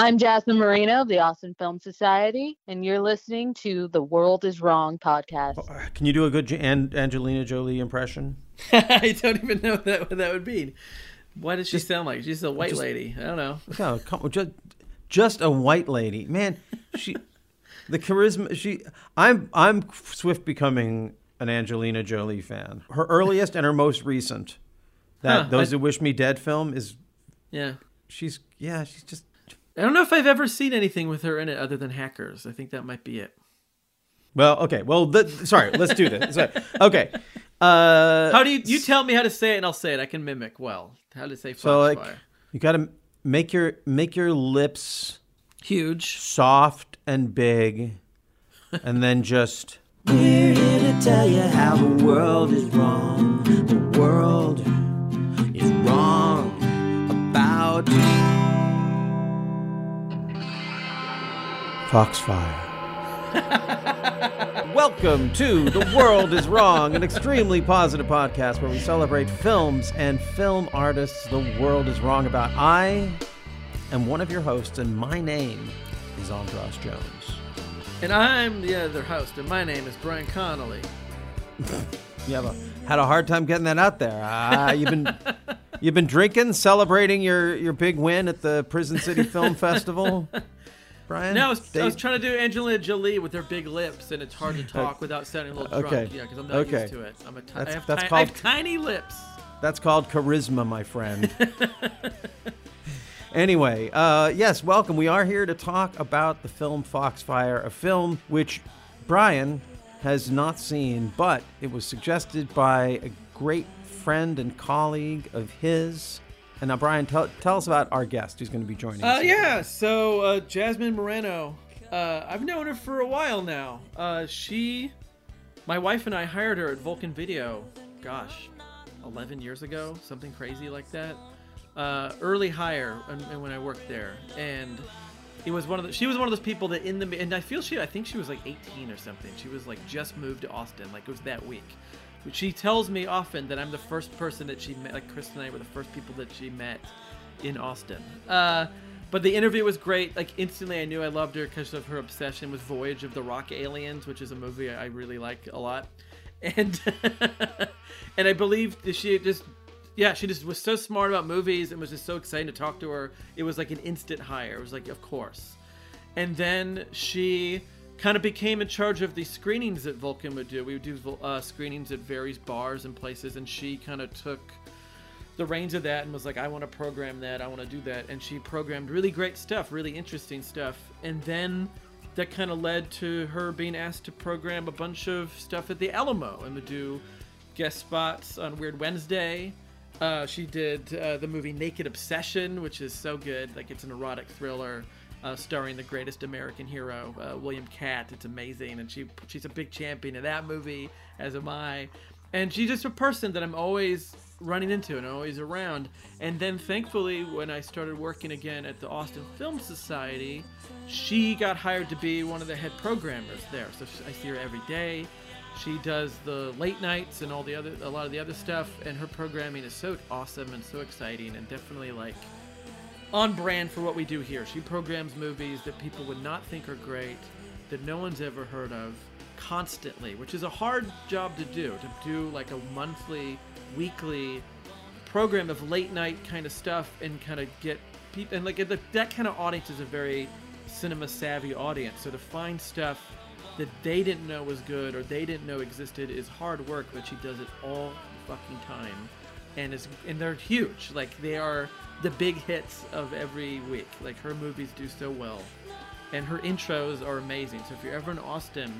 I'm Jazmyne Moreno of the Austin Film Society, and you're listening to the World is Wrong podcast. Oh, can you do a good An- Angelina Jolie impression? I don't even know that what that would mean. What does she sound like? She's a white lady. I don't know. No, come, just, just a white lady, man. She, the charisma. She, I'm, I'm swift becoming an Angelina Jolie fan. Her earliest and her most recent, that Huh, those I- who wish me dead film is. Yeah. She's yeah, she's just I don't know if I've ever seen anything with her in it other than Hackers. I think that might be it. well. Okay, well, the, sorry. Let's do this. Sorry. Okay. Uh, How do you you tell me how to say it and I'll say it. I can mimic well. How to say so like Foxfire. you got to make your make your lips huge. soft and big, and then just. We're here to tell you how the world is wrong. The world is wrong about Foxfire. Welcome to The World is Wrong, an extremely positive podcast where we celebrate films and film artists the world is wrong about. I am one of your hosts, and my name is Andras Jones. And I'm the other host, and my name is Bryan Connolly. You have a, had a hard time getting that out there. Ah, you've been you've been drinking, celebrating your, your big win at the Prison City Film Festival, Bryan. No, I was, I was trying to do Angelina Jolie with her big lips, and it's hard to talk without sounding a little drunk. Okay. Yeah, because I'm not Okay. used to it. I'm a ti- That's- I have, that's ti- I called- have tiny lips. That's called charisma, my friend. anyway, uh, yes, welcome. We are here to talk about the film Foxfire, a film which Bryan has not seen, but it was suggested by a great friend and colleague of his. And now, Bryan, tell, tell us about our guest who's going to be joining Uh, us. yeah, so uh, Jazmyne Moreno. Uh, I've known her for a while now. Uh, she, my wife and I hired her at Vulcan Video. Gosh, 11 years ago, something crazy like that. Uh, early hire, and, and when I worked there, and it was one of the. She was one of those people that in the and I feel she. I think she was like 18 or something. She was like just moved to Austin, like it was that week. She tells me often that I'm the first person that she met. Like Chris and I were the first people that she met in Austin. Uh, but the interview was great. Like instantly, I knew I loved her because of her obsession with Voyage of the Rock Aliens, which is a movie I really like a lot. And and I believe she just yeah, she just was so smart about movies and was just so exciting to talk to her. It was like an instant hire. It was like, of course. And then she kind of became in charge of the screenings that Vulcan would do. We would do uh, screenings at various bars and places, and she kind of took the reins of that and was like, I want to program that, I want to do that. And she programmed really great stuff, really interesting stuff. And then that kind of led to her being asked to program a bunch of stuff at the Alamo and to do guest spots on Weird Wednesday. Uh, she did uh, the movie Naked Obsession, which is so good. Like, it's an erotic thriller. Uh, starring the greatest American hero, uh, William Katt. It's amazing, and she she's a big champion of that movie, as am I. And she's just a person that I'm always running into and always around. And then thankfully, when I started working again at the Austin Film Society, she got hired to be one of the head programmers there. So I see her every day. She does the late nights and all the other, a lot of the other stuff. And her programming is so awesome and so exciting, and definitely like on brand for what we do here. She programs movies that people would not think are great, that no one's ever heard of, constantly, which is a hard job to do. To do like a monthly, weekly program of late night kind of stuff and kind of get people and like that kind of audience is a very cinema savvy audience. So to find stuff that they didn't know was good or they didn't know existed is hard work, but she does it all fucking time and is and they're huge. Like they are the big hits of every week. Like her movies do so well, and her intros are amazing. So if you're ever in Austin,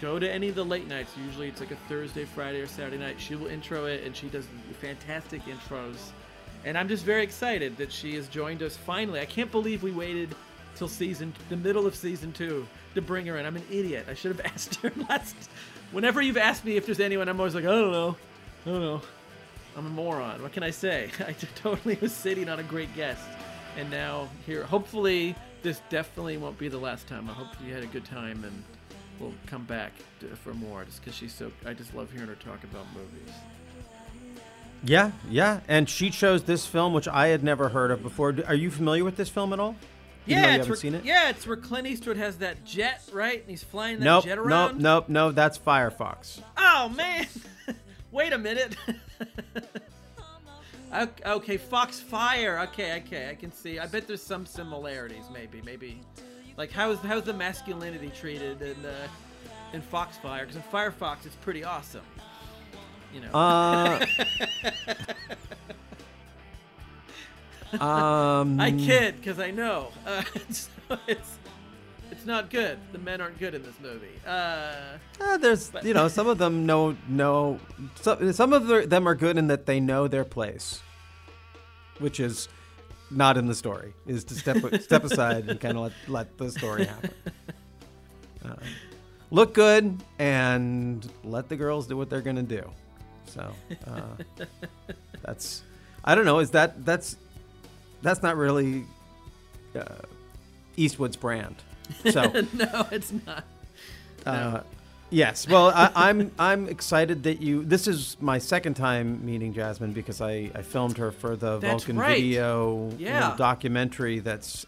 go to any of the late nights. Usually it's like a Thursday, Friday, or Saturday night. She will intro it, and she does fantastic intros. And I'm just very excited that she has joined us finally. I can't believe we waited till season the middle of season two to bring her in. I'm an idiot. I should have asked her last. Whenever you've asked me if there's anyone, I'm always like, I don't know, I don't know. I'm a moron. What can I say? I totally was sitting on a great guest, and now here. Hopefully, this definitely won't be the last time. I hope you had a good time, and we'll come back to, for more. Just because she's so, I just love hearing her talk about movies. Yeah, yeah. And she chose this film, which I had never heard of before. Are you familiar with this film at all? Even Yeah, you it's haven't where, seen it. yeah, it's where Clint Eastwood has that jet, right? And he's flying that Nope, jet nope, around. nope, no. That's Firefox. Oh man! Wait a minute. Ok- okay, Foxfire. Okay, okay, I can see. I bet there's some similarities. Maybe, maybe. Like how's how's the masculinity treated in uh, in Foxfire? Because in Firefox, it's pretty awesome. You know. Uh, um, I kid because I know. Uh, so it's it's not good. The men aren't good in this movie. Uh, Uh, there's, you know, some of them know know some, some of the- them are good in that they know their place, which is not in the story. Is to step step aside and kind of let let the story happen. Uh, look good and let the girls do what they're gonna do. So uh, that's I don't know. Is that that's that's not really uh, Eastwood's brand. So. no, it's not. Uh, yes. Well, I, I'm I'm excited that you. This is my second time meeting Jazmyne because I, I filmed her for the That's Vulcan right. video Yeah. documentary that's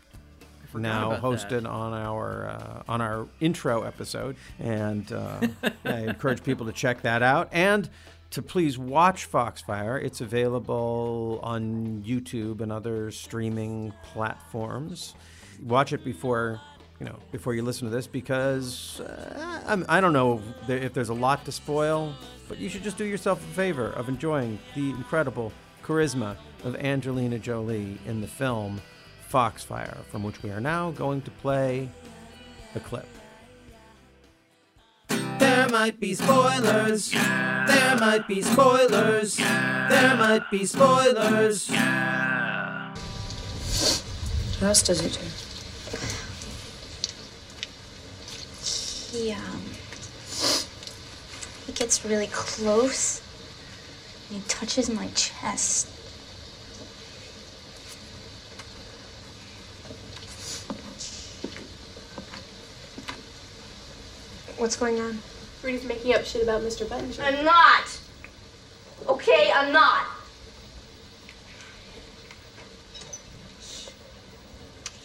now hosted that. on our uh, on our intro episode, and uh, I encourage people to check that out and to please watch Foxfire. It's available on YouTube and other streaming platforms. Watch it before you know before you listen to this because uh, I'm, I don't know if there's a lot to spoil, but you should just do yourself a favor of enjoying the incredible charisma of Angelina Jolie in the film Foxfire, from which we are now going to play a clip. There might be spoilers. There might be spoilers. There might be spoilers. Yeah. What else does he do? He, um, he gets really close. And he touches my chest. What's going on? Rudy's making up shit about Mr. Button. I'm not! Okay, I'm not!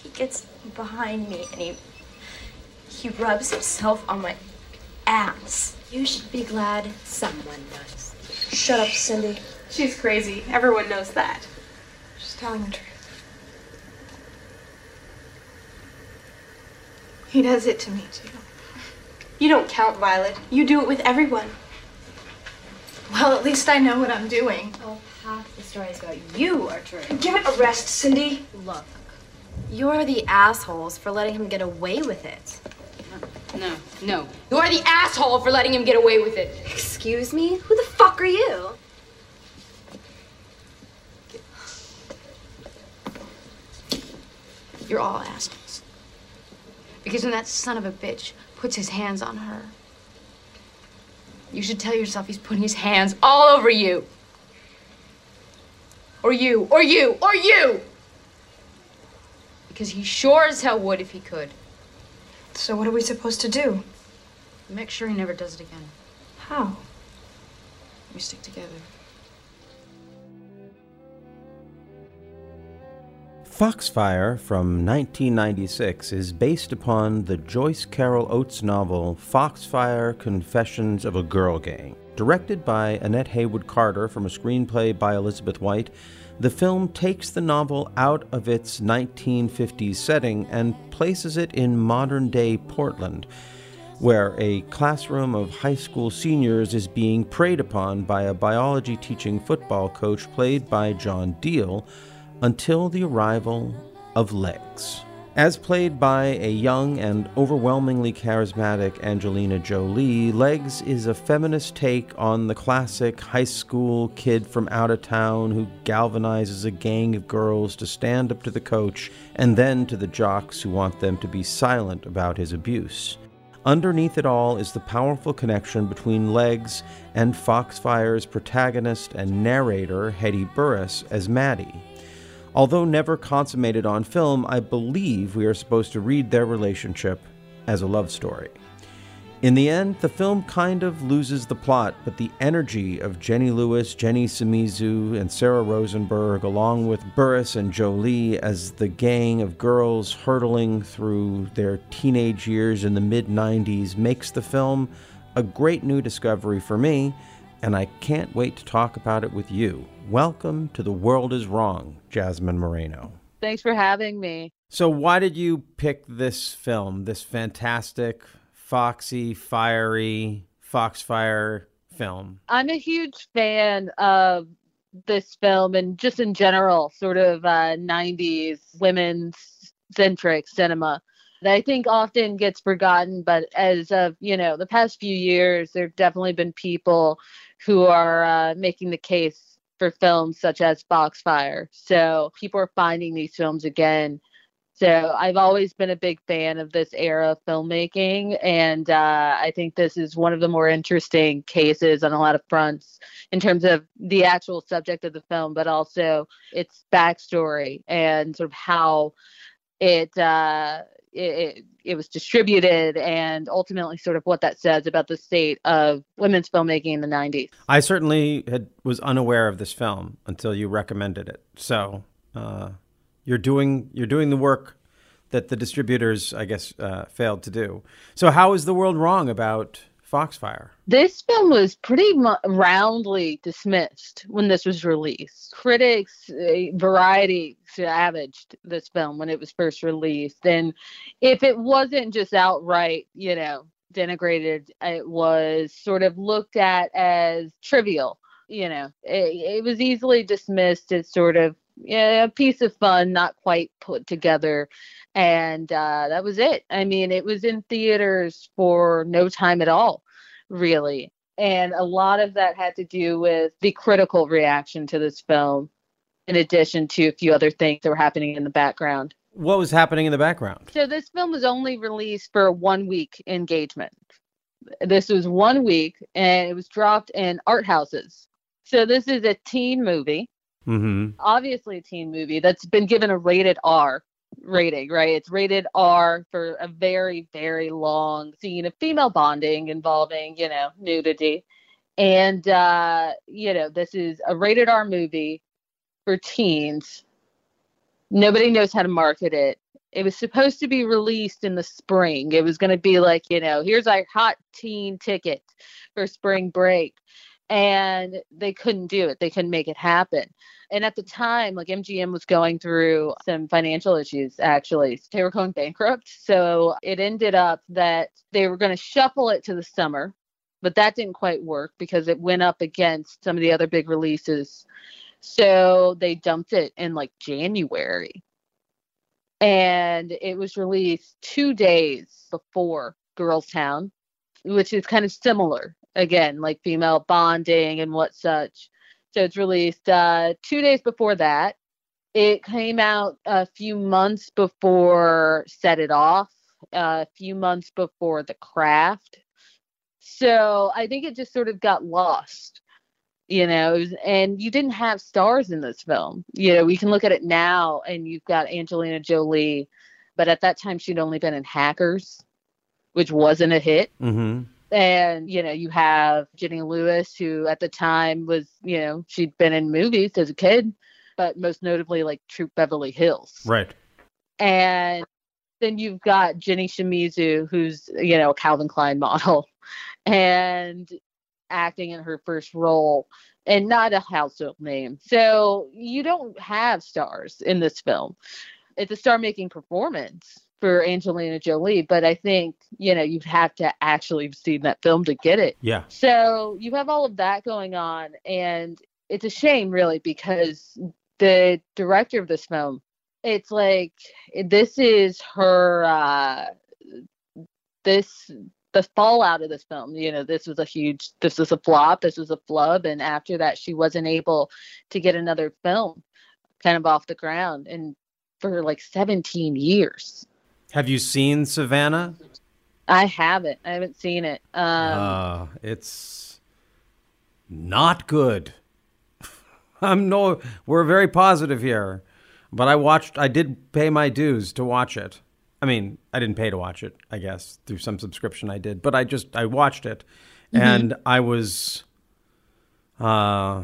He gets behind me and he he rubs himself on my ass. You should be glad someone does. Shut up, Cindy. She's crazy. Everyone knows that. She's telling the truth. He does it to me, too. You don't count, Violet. You do it with everyone. Well, at least I know what I'm doing. Oh, half the stories about you are true. Give it a rest, Cindy. Look, you're the assholes for letting him get away with it. No, no. You're the asshole for letting him get away with it. Excuse me? Who the fuck are you? You're all assholes. Because when that son of a bitch puts his hands on her, you should tell yourself he's putting his hands all over you. Or you, or you, or you! Because he sure as hell would if he could. So what are we supposed to do? Make sure he never does it again. How? We stick together. Foxfire from 1996 is based upon the Joyce Carol Oates novel Foxfire Confessions of a Girl Gang. Directed by Annette Haywood Carter from a screenplay by Elizabeth White, the film takes the novel out of its 1950s setting and places it in modern day Portland, where a classroom of high school seniors is being preyed upon by a biology teaching football coach played by John Diehl until the arrival of Legs. As played by a young and overwhelmingly charismatic Angelina Jolie, Legs is a feminist take on the classic high school kid from out of town who galvanizes a gang of girls to stand up to the coach and then to the jocks who want them to be silent about his abuse. Underneath it all is the powerful connection between Legs and Foxfire's protagonist and narrator, Hedy Burress, as Maddie. Although never consummated on film, I believe we are supposed to read their relationship as a love story. In the end, the film kind of loses the plot, but the energy of Jenny Lewis, Jenny Shimizu, and Sarah Rosenberg, along with Burress and Jolie as the gang of girls hurtling through their teenage years in the mid 90s, makes the film a great new discovery for me, and I can't wait to talk about it with you. Welcome to The World is Wrong, Jazmyne Moreno. Thanks for having me. So, why did you pick this film, this fantastic, foxy, fiery Foxfire film? I'm a huge fan of this film and just in general, sort of uh, 90s women's centric cinema that I think often gets forgotten. But as of, you know, the past few years, there have definitely been people who are uh, making the case for films such as Foxfire. So people are finding these films again so I've always been a big fan of this era of filmmaking, and uh, I think this is one of the more interesting cases on a lot of fronts in terms of the actual subject of the film, but also its backstory and sort of how it uh, it, it was distributed and ultimately sort of what that says about the state of women's filmmaking in the 90s. I certainly had, was unaware of this film until you recommended it. So. Uh you're doing you're doing the work that the distributors, I guess, uh, failed to do. So, how is the world wrong about Foxfire? This film was pretty mu- roundly dismissed when this was released. Critics, uh, Variety savaged this film when it was first released, and if it wasn't just outright, you know, denigrated, it was sort of looked at as trivial. You know, it, it was easily dismissed as sort of yeah, a piece of fun, not quite put together. And uh, that was it. I mean, it was in theaters for no time at all, really. And a lot of that had to do with the critical reaction to this film, in addition to a few other things that were happening in the background. What was happening in the background? So, this film was only released for a one week engagement. This was one week, and it was dropped in art houses. So, this is a teen movie Mm-hmm. Obviously, a teen movie that's been given a rated R rating, right? It's rated R for a very, very long scene of female bonding involving, you know, nudity. And, uh, you know, this is a rated R movie for teens. Nobody knows how to market it. It was supposed to be released in the spring. It was going to be like, you know, here's our hot teen ticket for spring break. And they couldn't do it, they couldn't make it happen. And at the time, like MGM was going through some financial issues, actually. They were going bankrupt. So it ended up that they were going to shuffle it to the summer, but that didn't quite work because it went up against some of the other big releases. So they dumped it in like January. And it was released two days before Girls Town, which is kind of similar. Again, like female bonding and what such. So it's released uh, two days before that. It came out a few months before Set It Off, a few months before The Craft. So I think it just sort of got lost, you know, was, and you didn't have stars in this film. You know, we can look at it now and you've got Angelina Jolie, but at that time she'd only been in Hackers, which wasn't a hit. Mm-hmm and you know you have jenny lewis who at the time was you know she'd been in movies as a kid but most notably like troop beverly hills. Right. And then you've got jenny shimizu who's you know a calvin klein model and acting in her first role and not a household name. So you don't have stars in this film. It's a star making performance for Angelina Jolie, but I think, you know, you'd have to actually have seen that film to get it. Yeah. So you have all of that going on. And it's a shame, really, because the director of this film, it's like, this is her, uh, this, the fallout of this film, you know, this was a huge, this was a flop, this was a flub. And after that, she wasn't able to get another film kind of off the ground. And for like 17 years. Have you seen Savannah? I haven't. I haven't seen it. Um, uh, it's not good. I'm no. We're very positive here, but I watched. I did pay my dues to watch it. I mean, I didn't pay to watch it. I guess through some subscription I did, but I just I watched it, and I was, uh,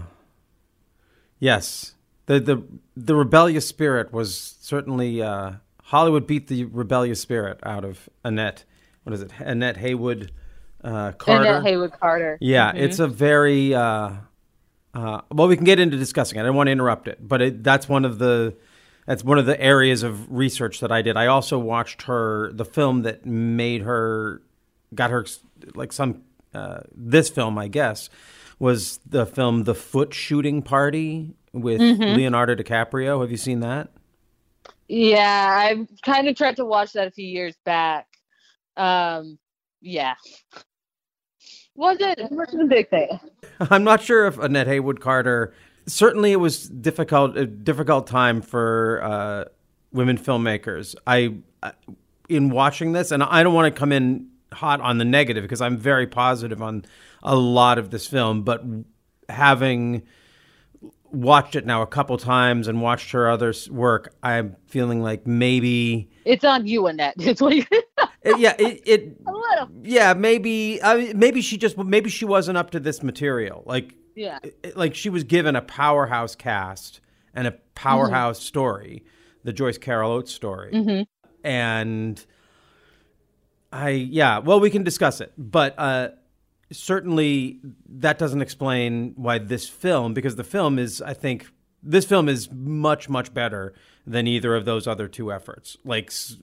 yes, the the the rebellious spirit was certainly uh, Hollywood beat the rebellious spirit out of Annette. What is it? Annette Haywood uh, Carter. Annette Haywood Carter. Yeah, it's a very uh, uh, well. We can get into discussing it. I don't want to interrupt it, but it, that's one of the that's one of the areas of research that I did. I also watched her the film that made her got her like some uh, this film, I guess, was the film The Foot Shooting Party with Leonardo DiCaprio. Have you seen that? Yeah, I kind of tried to watch that a few years back. Um, yeah. Wasn't wasn't a big thing. I'm not sure if Annette Haywood Carter. Certainly, it was difficult. A difficult time for uh, women filmmakers. I, I- in watching this, and I don't want to come in hot on the negative because I'm very positive on a lot of this film. But having watched it now a couple times and watched her other work, I'm feeling like maybe, It's on you, Annette. It's what you it- yeah, it, it a little. yeah, maybe I mean, maybe she just maybe she wasn't up to this material. Like Yeah. it- like she was given a powerhouse cast and a powerhouse mm-hmm. story, the Joyce Carol Oates story, mm-hmm. and I yeah, well we can discuss it, but uh, certainly that doesn't explain why this film because the film is I think this film is much much better than either of those other two efforts. Like s-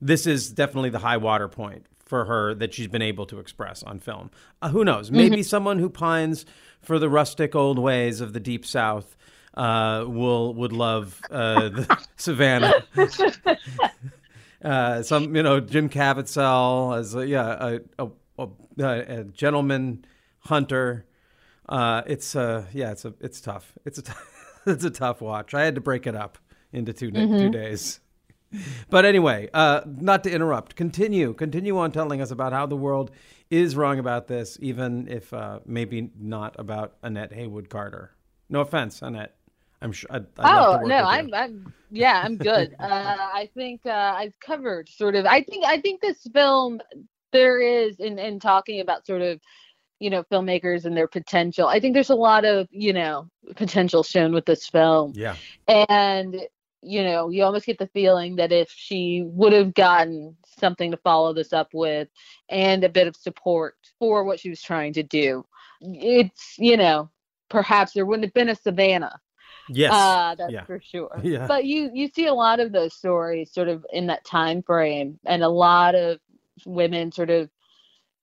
this is definitely the high water point for her that she's been able to express on film. Uh, who knows? Maybe someone who pines for the rustic old ways of the deep south uh, will would love uh, the Savannah. uh, some you know Jim Caviezel as a, yeah a, a, a, a gentleman hunter. Uh, it's uh yeah it's a it's tough. It's a t- it's a tough watch. I had to break it up into two two days. But anyway, uh, not to interrupt, continue, continue on telling us about how the world is wrong about this, even if uh, maybe not about Annette Haywood Carter. No offense, Annette. I'm sure. I'd, I'd Oh no. I'm I'm yeah, I'm good. uh, I think uh, I've covered sort of. I think I think this film there is in in talking about sort of you know filmmakers and their potential. I think there's a lot of you know potential shown with this film, Yeah. and you know you almost get the feeling that if she would have gotten something to follow this up with and a bit of support for what she was trying to do, it's you know perhaps there wouldn't have been a Savannah. Yes. Uh, that's Yeah. for sure. Yeah. But you you see a lot of those stories sort of in that time frame, and a lot of women sort of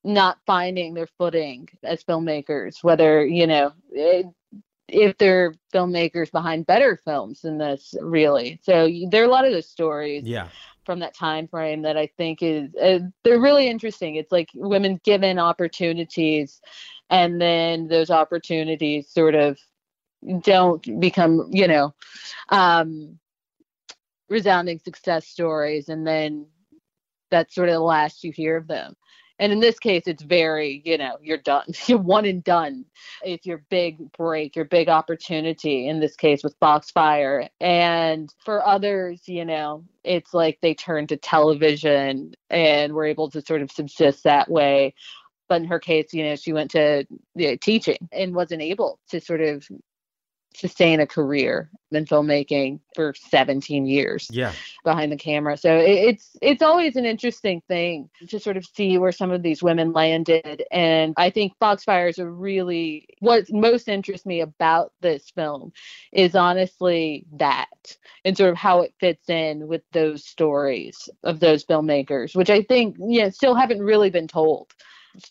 not finding their footing as filmmakers, whether you know it, if they're filmmakers behind better films than this, really. So there are a lot of those stories yeah. from that time frame that I think is uh, they're really interesting. It's like women given opportunities, and then those opportunities sort of don't become, you know, um, resounding success stories, and then that's sort of the last you hear of them. And in this case, it's very, you know, you're done. You're one and done. It's your big break, your big opportunity. In this case, with Foxfire, and for others, you know, it's like they turn to television and were able to sort of subsist that way. But in her case, you know, she went to you know, teaching and wasn't able to sort of sustain a career in filmmaking for 17 years Yeah. behind the camera. So it, it's it's always an interesting thing to sort of see where some of these women landed. And I think Foxfire is a really what most interests me about this film is honestly that and sort of how it fits in with those stories of those filmmakers, which I think yeah still haven't really been told.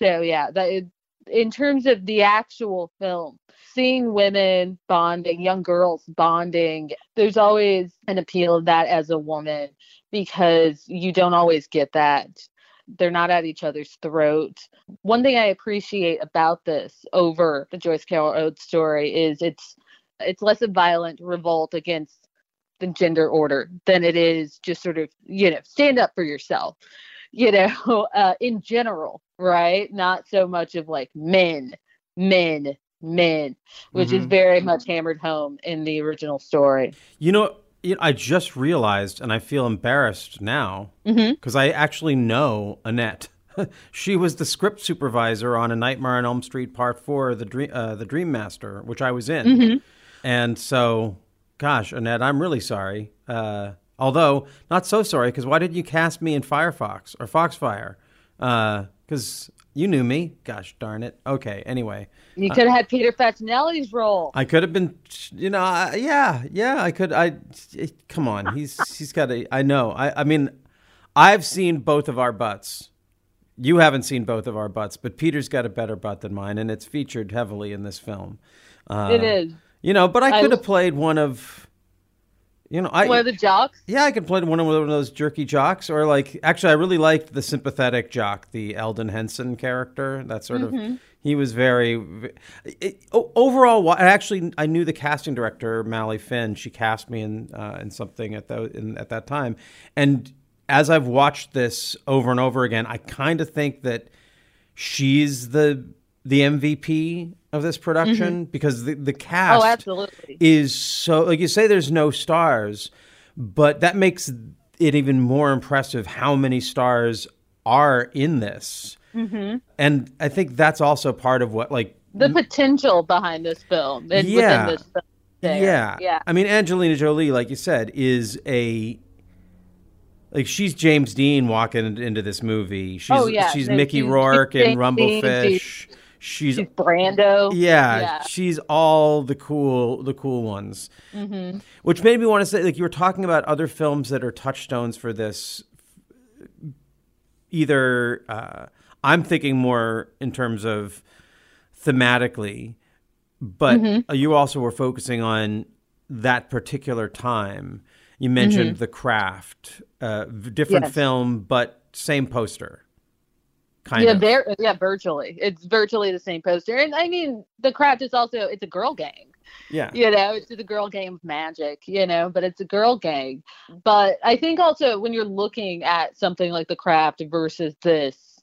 So yeah, that in terms of the actual film seeing women bonding young girls bonding there's always an appeal of that as a woman because you don't always get that. They're not at each other's throat. One thing i appreciate about this over the joyce carol oates story is it's it's less a violent revolt against the gender order than it is just sort of you know stand up for yourself you know uh, in general right not so much of like men men men which is Mhm. very much hammered home in the original story You know, I just realized, and I feel embarrassed now because I actually know Annette. she was the script supervisor on A Nightmare on Elm Street Part Four, the Dream, uh, the Dream Master, which I was in. Mhm. And so, gosh, Annette, I'm really sorry. Uh, although not so sorry because why didn't you cast me in Firefox or Foxfire? Because you knew me. Gosh darn it. Okay. Anyway. You Uh, could have had Peter Facinelli's role. I could have been, you know, I, yeah, yeah. I could. I come on. He's he's got a. I know. I I mean, I've seen both of our butts. You haven't seen both of our butts, but Peter's got a better butt than mine, and it's featured heavily in this film. Uh, It is. You know, but I- could have played one of. You know, I One of the jocks. yeah, I could play one of one of those jerky jocks, or like actually, I really liked the sympathetic jock, the Elden Henson character. That sort Mhm. of he was very. It, overall, actually I knew the casting director Mali Finn. She cast me in uh, in something at in, at that time, and as I've watched this over and over again, I kind of think that she's the the MVP of this production because the the cast Oh, absolutely. is so like you say there's no stars but that makes it even more impressive how many stars are in this hmm and i think that's also part of what like The potential behind this film and Yeah. within this film. yeah Yeah. i mean angelina jolie like you said is a like she's james dean walking into this movie she's Oh, yeah. she's mickey rourke she's in James Dean, rumblefish she's- she's, Brando. yeah, Yeah. she's all the cool the cool ones Mhm. which made me want to say like you were talking about other films that are touchstones for this either uh, i'm thinking more in terms of thematically but Mhm. uh, you also were focusing on that particular time you mentioned Mhm. the craft uh, different Yes. film but same poster kind yeah, of yeah, virtually. It's virtually the same poster. And I mean, the craft is also it's a girl gang. yeah You know, it's the girl game of magic, you know, but it's a girl gang. But I think also when you're looking at something like the craft versus this,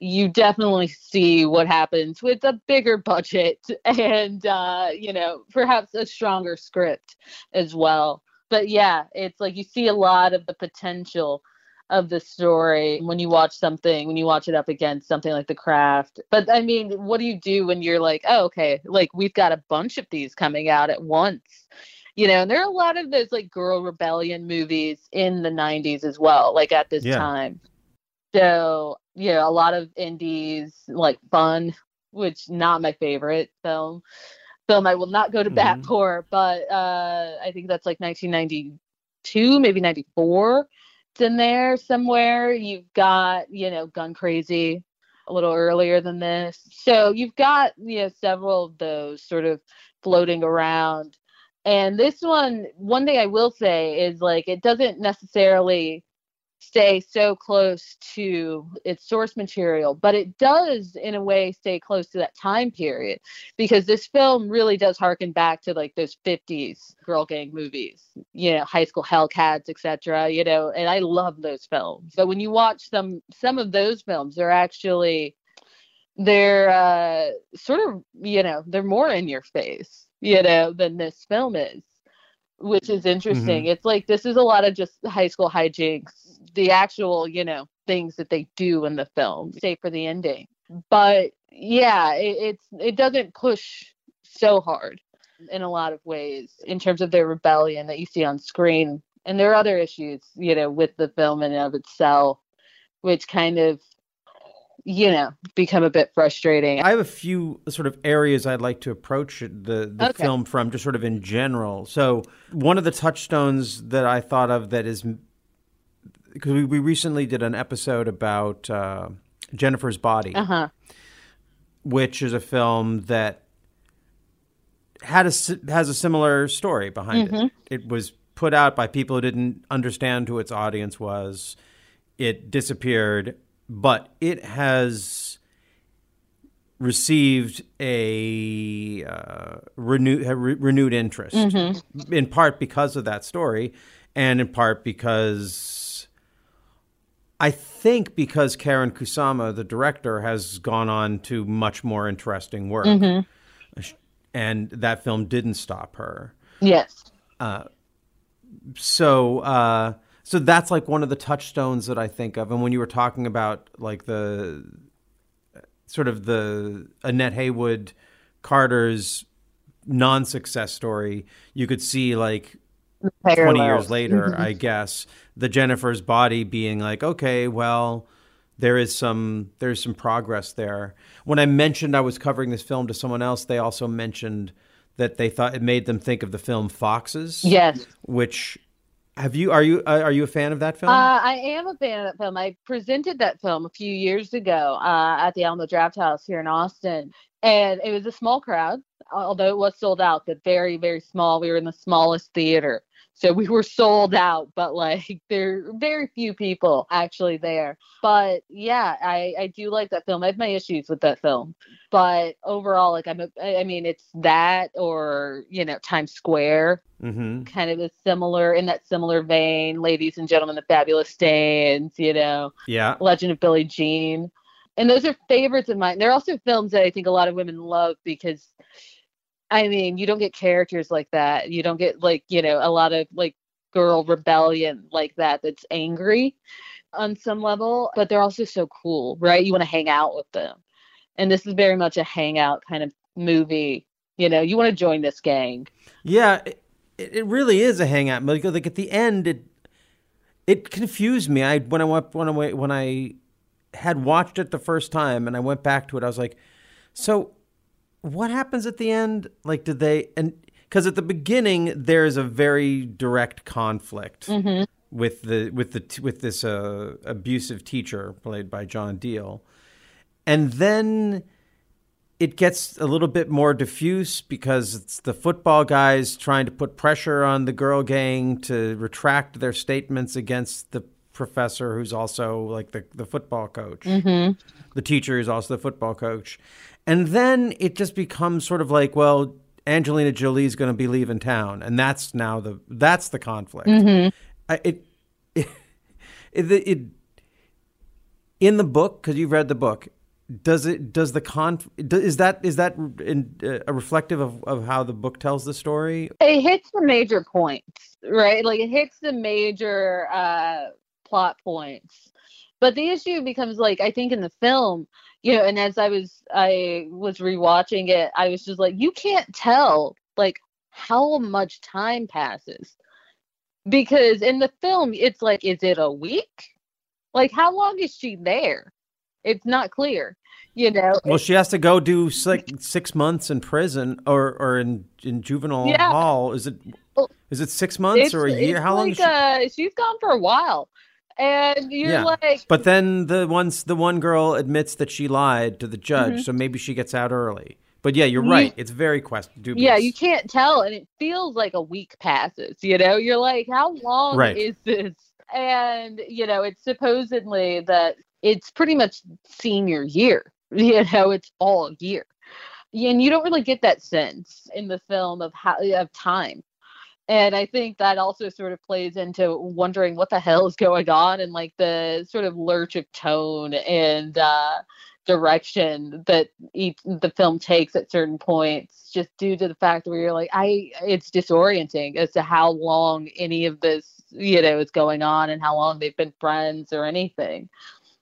you definitely see what happens with a bigger budget and uh, you know, perhaps a stronger script as well. But yeah, it's like you see a lot of the potential of the story when you watch something when you watch it up against something like the craft but i mean what do you do when you're like oh okay like we've got a bunch of these coming out at once you know and there are a lot of those like girl rebellion movies in the 90s as well like at this Yeah. time so yeah a lot of indies like fun which not my favorite film film i will not go to bat Mhm. for but uh i think that's like 1992 maybe 94 it's in there somewhere. You've got, you know, Gun Crazy a little earlier than this. So you've got, you know, several of those sort of floating around. And this one, one thing I will say is like it doesn't necessarily stay so close to its source material, but it does in a way stay close to that time period because this film really does harken back to like those 50s girl gang movies, you know, high school Hellcats, etc. You know, and I love those films. But when you watch some some of those films, they're actually they're uh, sort of you know they're more in your face, you know, than this film is, which is interesting. Mm-hmm. It's like this is a lot of just high school hijinks, the actual you know things that they do in the film, save for the ending. But yeah, it, it's it doesn't push so hard in a lot of ways in terms of their rebellion that you see on screen. And there are other issues, you know, with the film in and of itself, which kind of, you know, become a bit frustrating. I have a few sort of areas I'd like to approach the the Okay. film from, just sort of in general. So one of the touchstones that I thought of that is because we, we recently did an episode about uh, Jennifer's Body, Uh huh. which is a film that had a has a similar story behind Mhm. it. It was put out by people who didn't understand who its audience was. It disappeared, but it has received a uh, renewed re- renewed interest Mhm. in part because of that story and in part because I think because Karyn Kusama the director has gone on to much more interesting work Mhm. and that film didn't stop her Yes. uh, so uh, so that's like one of the touchstones that I think of. And when you were talking about like the sort of the Annette Haywood Carter's non-success story, you could see like 20 years later, Mhm. I guess, the Jennifer's body being like, okay, well, there is some there's some progress there. When I mentioned I was covering this film to someone else, they also mentioned that they thought it made them think of the film Foxes. Yes. Which have you are you uh, are you a fan of that film? Uh, I am a fan of that film. I presented that film a few years ago uh, at the Alamo Drafthouse here in Austin, and it was a small crowd, although it was sold out, but very, very small. We were in the smallest theater, so we were sold out, but like there are very few people actually there. But yeah, I I do like that film. I have my issues with that film, but overall, like I'm a, I mean, it's that or you know Times Square mm-hmm. kind of is similar in that similar vein. Ladies and gentlemen, the fabulous stains, you know, Yeah. Legend of Billie Jean. And those are favorites of mine. They're also films that I think a lot of women love because I mean, you don't get characters like that. You don't get like, you know, a lot of like girl rebellion like that that's angry on some level, but they're also so cool, right? You want to hang out with them. And this is very much a hangout kind of movie. You know, you want to join this gang. Yeah, it, it really is a hangout. Like, like at the end, it it confused me. I when I when I when I had watched it the first time and I went back to it, I was like, so what happens at the end? Like, did they and because at the beginning there's a very direct conflict Mhm. with the with the with this uh, abusive teacher played by John Diehl, and then it gets a little bit more diffuse because it's the football guys trying to put pressure on the girl gang to retract their statements against the professor who's also like the, the football coach Mhm. the teacher is also the football coach and then it just becomes sort of like well angelina jolie's going to be leaving town and that's now the that's the conflict. Mhm. I, it, it, it, it in the book because you've read the book does it does the con is that is that in, uh, a reflective of, of how the book tells the story? It hits the major points right? Like it hits the major uh plot points. But the issue becomes like i think in the film you know and as i was i was rewatching it i was just like you can't tell like how much time passes. Because in the film it's like is it a week? Like how long is she there? It's not clear you know? Well she has to go do six, six months in prison or or in in juvenile Yeah. hall. Is it is it six months or a year? it's how long like, is she uh, she's gone for a while and you're yeah like but then the once the one girl admits that she lied to the judge Mhm. so maybe she gets out early but yeah you're You- right it's very quest dubious Yeah, you can't tell, and it feels like a week passes. You know, you're like, how long Right. is this? And you know, it's supposedly that it's pretty much senior year. You know, it's all year, and you don't really get that sense in the film of how of time. And I think that also sort of plays into wondering what the hell is going on and like the sort of lurch of tone and uh, direction that each the film takes at certain points just due to the fact where you're like i it's disorienting as to how long any of this you know is going on and how long they've been friends or anything.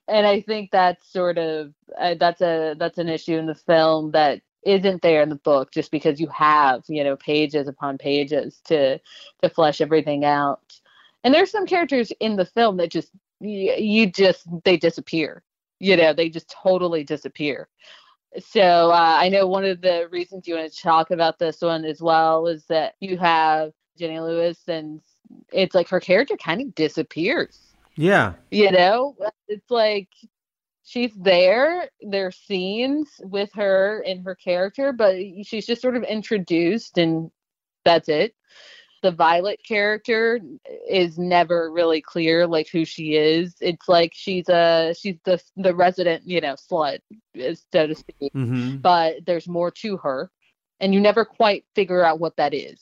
And i think that's sort of uh, that's a that's an issue in the film that isn't there in the book just because you have you know pages upon pages to to flesh everything out. And there's some characters in the film that just you, you just they disappear. You know they just totally disappear. So uh, i know one of the reasons you want to talk about this one as well is that you have jenny lewis and it's like her character kind of disappears. Yeah. You know it's like she's there there's scenes with her and her character but she's just sort of introduced and that's it. The violet character is never really clear like who she is. It's like she's a she's the the resident you know slut so to speak. Mhm. but there's more to her and you never quite figure out what that is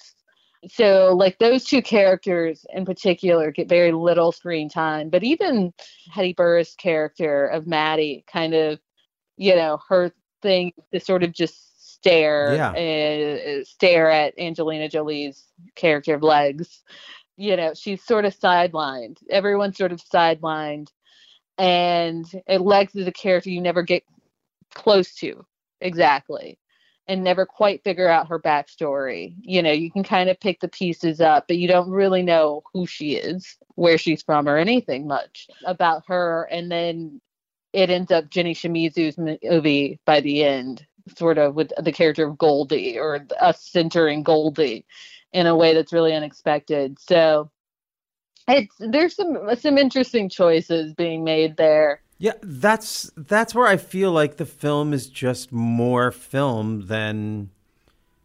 so like those two characters in particular get very little screen time but even hedy burress character of maddie kind of you know her thing to sort of just stare Yeah. uh, stare at angelina jolie's character of legs you know, she's sort of sidelined. Everyone's sort of sidelined. And Legs is a character you never get close to exactly and never quite figure out her backstory. You know, you can kind of pick the pieces up, but you don't really know who she is, where she's from, or anything much about her. And then it ends up Jenny Shimizu's movie by the end, sort of with the character of Goldie or us centering Goldie in a way that's really unexpected. So it's there's some some interesting choices being made there. Yeah, that's that's where I feel like the film is just more film than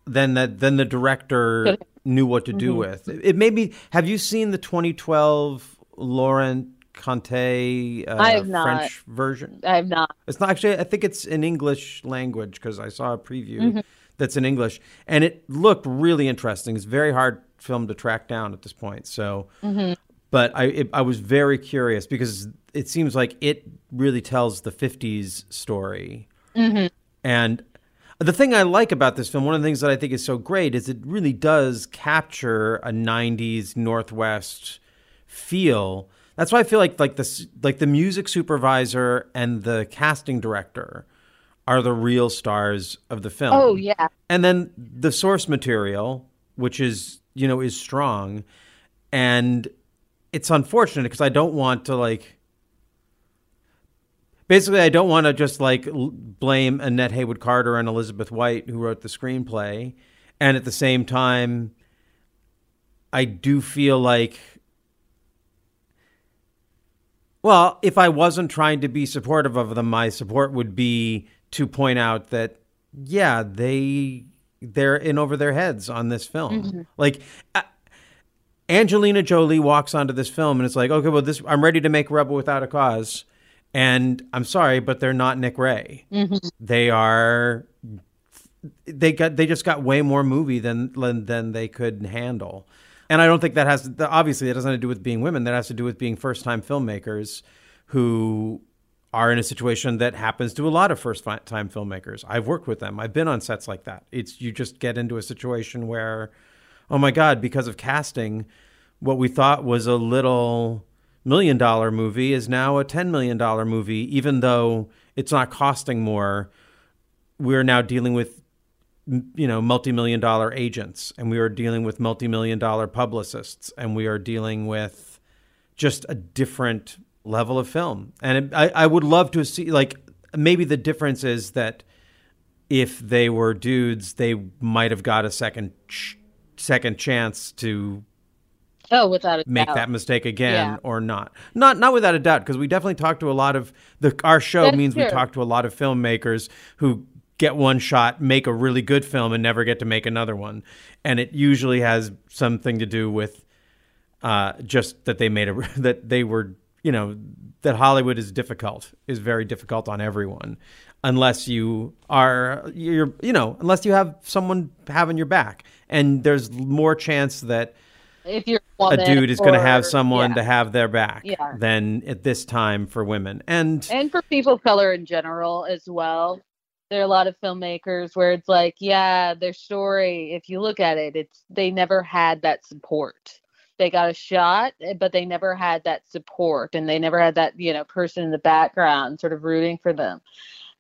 than that than the director knew what to do mm-hmm. with. It, it maybe have you seen the 2012 Laurent Cantet uh, I have French version? I have not. It's not actually. I think it's in English language because I saw a preview mm-hmm. that's in English, and it looked really interesting. It's a very hard film to track down at this point. So, mm-hmm. but I it, I was very curious because it seems like it really tells the '50s story, mm-hmm. and the thing I like about this film, one of the things that I think is so great, is it really does capture a '90s Northwest feel that's why I feel like like the like the music supervisor and the casting director are the real stars of the film. Oh yeah. And then the source material, which is you know is strong, and it's unfortunate because I don't want to like. Basically, I don't want to just like blame Annette Haywood Carter and Elizabeth White who wrote the screenplay, and at the same time, I do feel like well, if I wasn't trying to be supportive of them, my support would be to point out that yeah, they they're in over their heads on this film. Mm-hmm. Like uh, Angelina Jolie walks onto this film and it's like, okay, well, this I'm ready to make Rebel Without a Cause, and I'm sorry, but they're not Nick Ray. Mm-hmm. They are. They got. They just got way more movie than than they could handle. And I don't think that has obviously that doesn't have to do with being women. That has to do with being first time filmmakers who are in a situation that happens to a lot of first time filmmakers. I've worked with them. I've been on sets like that. It's you just get into a situation where, oh my god, because of casting, what we thought was a little million dollar movie is now a ten million dollar movie, even though it's not costing more. We're now dealing with you know multi-million dollar agents and we are dealing with multi-million dollar publicists and we are dealing with just a different level of film and it, I, I would love to see like maybe the difference is that if they were dudes they might have got a second ch- second chance to Oh, without a doubt. make doubt. that mistake again Yeah. or not. Not not without a doubt because we definitely talk to a lot of the our show That's means we talk to a lot of filmmakers who get one shot, make a really good film and never get to make another one. And it usually has something to do with uh, just that they made a that they were, you know, that Hollywood is difficult, is very difficult on everyone unless you are you're you know, unless you have someone having your back. And there's more chance that If you're a woman dude is going to have someone yeah. to have their back Yeah. than at this time for women. And and for people of color in general as well. There are a lot of filmmakers where it's like, yeah, their story, if you look at it, it's they never had that support. They got a shot, eh, but they never had that support and they never had that, you know, person in the background sort of rooting for them.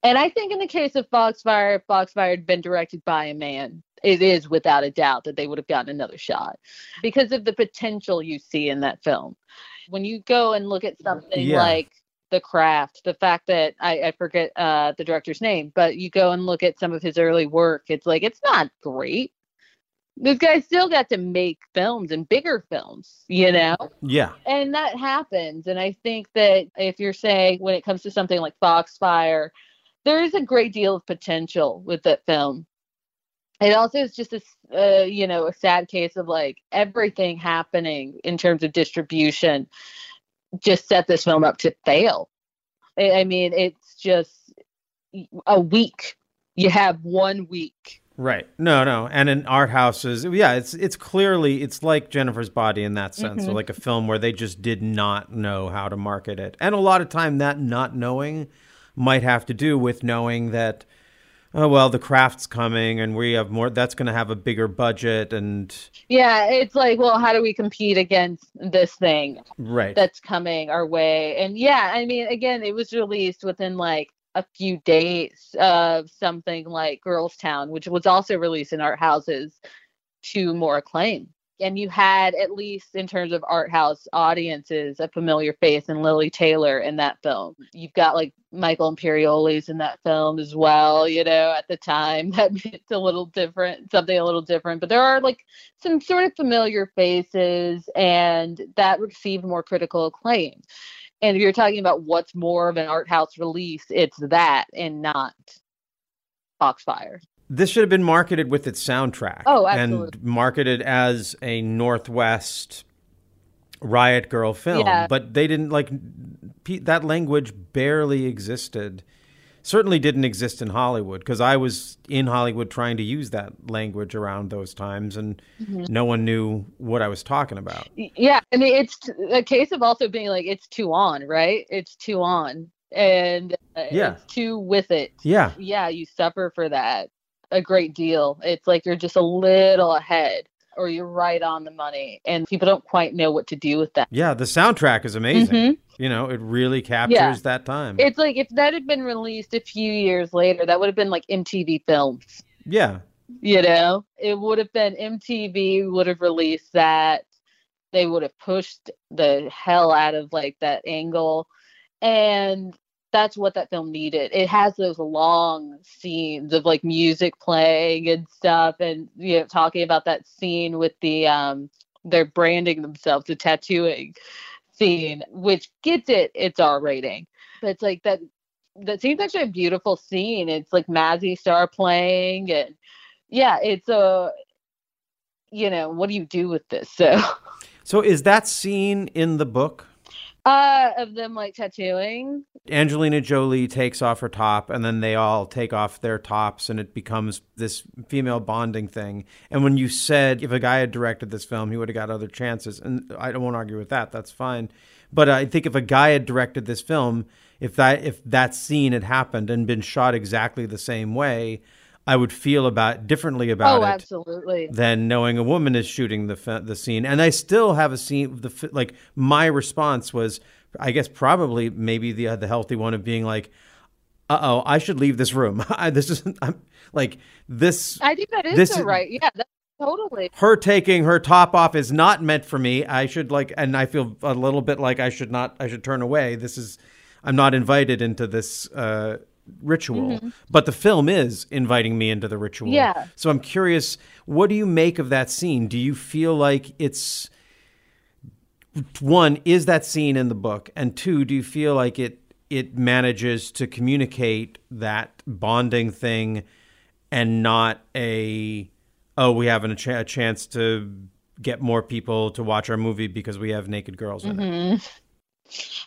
And I think in the case of Foxfire, Foxfire had been directed by a man, it is without a doubt that they would have gotten another shot because of the potential you see in that film. When you go and look at something Yeah. like The Craft, the fact that I, I forget uh, the director's name, but you go and look at some of his early work, it's like it's not great. This guy still got to make films and bigger films, you know? yeah. and that happens and i think that if you're saying when it comes to something like foxfire there is a great deal of potential with that film it also is just a uh, you know a sad case of like everything happening in terms of distribution just set this film up to fail i, I mean it's just a week you have one week Right. No, no. And in art houses, yeah, it's it's clearly it's like Jennifer's Body in that sense, Mm-hmm. or like a film where they just did not know how to market it. And a lot of time that not knowing might have to do with knowing that oh well, the craft's coming, and we have more. That's going to have a bigger budget, and Yeah, it's like, well, how do we compete against this thing right. that's coming our way? And yeah, I mean, again, it was released within like a few days of something like Girls Town, which was also released in art houses to more acclaim. And you had, at least in terms of art house audiences, a familiar face in Lili Taylor in that film. You've got like Michael Imperioli's in that film as well, you know, at the time. That it's a little different, something a little different. But there are like some sort of familiar faces, and that received more critical acclaim. And if you're talking about what's more of an art house release, it's that and not Foxfire. This should have been marketed with its soundtrack. Oh, And marketed as a Northwest riot girl film. Yeah. But they didn't like pe- that language barely existed. Certainly didn't exist in Hollywood because I was in Hollywood trying to use that language around those times and Mhm. no one knew what I was talking about. Yeah, I mean, it's a case of also being like it's too on, right? It's too on, and uh, Yeah. it's too with it. Yeah. yeah, you suffer for that a great deal. It's like you're just a little ahead, or you're right on the money, and people don't quite know what to do with that. Yeah, the soundtrack is amazing. Mhm. You know, it really captures that time. It's like if that had been released a few years later, that would have been like MTV Films. yeah. you know it would have been mtv would have released that they would have pushed the hell out of like that angle and that's what that film needed it has those long scenes of like music playing and stuff and you know talking about that scene with the um they're branding themselves the tattooing scene which gets it it's r rating but it's like that that scene's actually a beautiful scene it's like mazzy star playing and yeah, it's a you know, what do you do with this? So So is that scene in the book? Uh of them like tattooing. Angelina Jolie takes off her top, and then they all take off their tops, and it becomes this female bonding thing. And when you said if a guy had directed this film, he would have got other chances, and I to argue with that. That's fine. But I think if a guy had directed this film, if that if that scene had happened and been shot exactly the same way, I would feel about differently about oh, it absolutely. than knowing a woman is shooting the the scene. And I still have a scene. The like my response was, I guess probably maybe the uh, the healthy one of being like, "Uh oh, I should leave this room. I, this is I'm like this. I think that is this the right. Yeah, that's totally. Her taking her top off is not meant for me. I should like, and I feel a little bit like I should not. I should turn away. This is, I'm not invited into this uh, ritual. Mhm. But the film is inviting me into the ritual. Yeah. So I'm curious, what do you make of that scene? Do you feel like it's one is that scene in the book, and two, do you feel like it it manages to communicate that bonding thing, and not a oh we have a, ch- a chance to get more people to watch our movie because we have naked girls in it.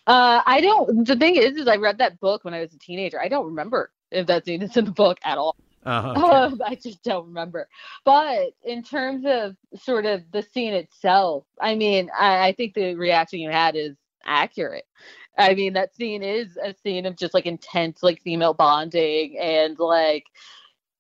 Uh, I don't. The thing is, is I read that book when I was a teenager. I don't remember if that scene is in the book at all. Uh-huh, okay. Um, I just don't remember. But in terms of sort of the scene itself, I mean, I, I think the reaction you had is accurate. I mean, that scene is a scene of just like intense, like female bonding, and like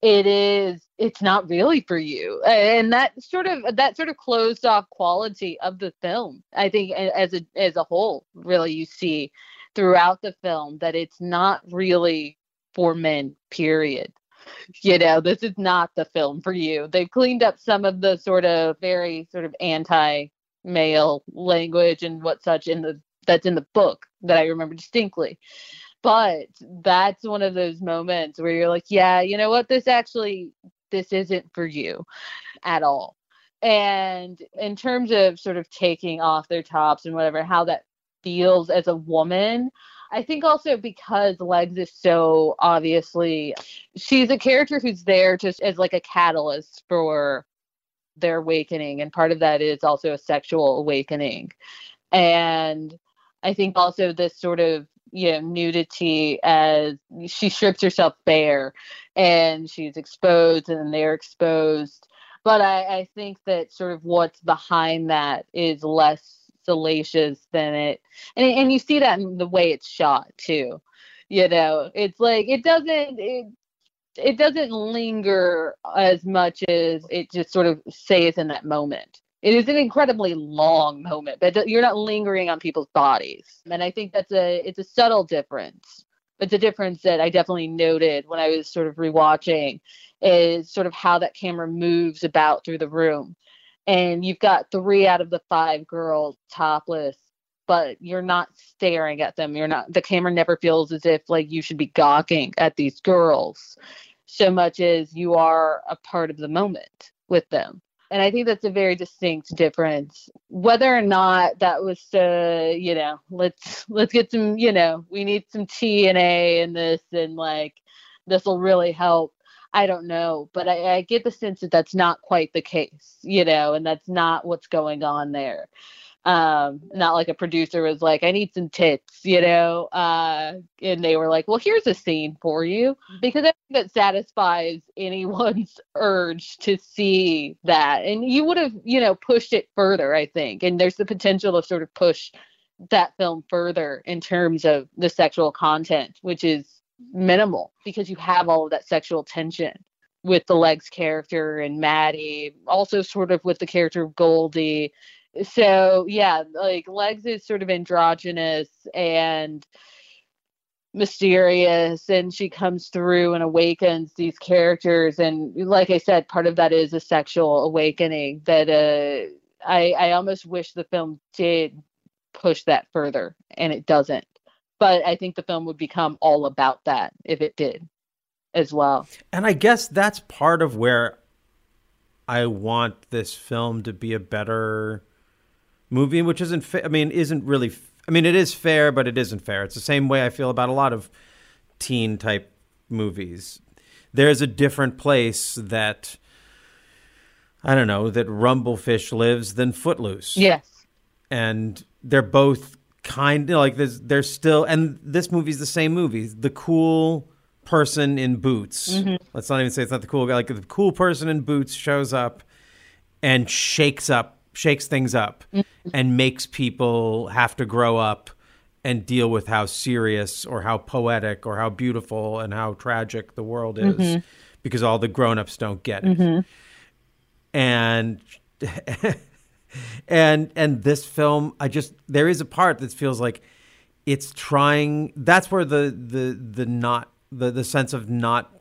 it is. It's not really for you, and that sort of that sort of closed off quality of the film. I think as a as a whole, really, you see throughout the film that it's not really for men. Period you know, this is not the film for you. They've cleaned up some of the sort of very sort of anti male language and what such in the that's in the book that I remember distinctly. But that's one of those moments where you're like, yeah, you know what, this actually this isn't for you at all. And in terms of sort of taking off their tops and whatever, how that feels as a woman, I think also because Legs is so obviously she's a character who's there just as like a catalyst for their awakening and part of that is also a sexual awakening. And I think also this sort of you know nudity as she strips herself bare and she's exposed and they're exposed but I, I think that sort of what's behind that is less salacious than it and and you see that in the way it's shot too you know it's like it doesn't it, it doesn't linger as much as it just sort of stays in that moment. It is an incredibly long moment, but you're not lingering on people's bodies. And I think that's a it's a subtle difference. It's a difference that I definitely noted when I was sort of rewatching is sort of how that camera moves about through the room. And you've got three out of the five girls topless, but you're not staring at them. You're not the camera never feels as if like you should be gawking at these girls so much as you are a part of the moment with them. And I think that's a very distinct difference. Whether or not that was to, you know, let's let's get some, you know, we need some TNA in this and like this will really help. I don't know, but I, I get the sense that that's not quite the case, you know, and that's not what's going on there um not like a producer was like i need some tits you know uh and they were like well here's a scene for you because i think that satisfies anyone's urge to see that and you would have you know pushed it further i think and there's the potential to sort of push that film further in terms of the sexual content which is minimal because you have all of that sexual tension with the legs character and maddie also sort of with the character of goldie so yeah, like Legs is sort of androgynous and mysterious and she comes through and awakens these characters and like I said, part of that is a sexual awakening that uh I I almost wish the film did push that further and it doesn't. But I think the film would become all about that if it did as well. And I guess that's part of where I want this film to be a better movie, which isn't. Fa- I mean, isn't really. F- I mean, it is fair, but it isn't fair. It's the same way I feel about a lot of teen type movies. There's a different place that I don't know that Rumblefish lives than Footloose. Yes, and they're both kind of like there's there's still and this movie's the same movie. The cool person in boots. Mm-hmm. Let's not even say it's not the cool guy. Like the cool person in boots shows up and shakes up shakes things up mm-hmm. and makes people have to grow up and deal with how serious or how poetic or how beautiful and how tragic the world is mm-hmm. because all the grown-ups don't get it. Mm-hmm. And and and this film I just there is a part that feels like it's trying that's where the the the not the the sense of not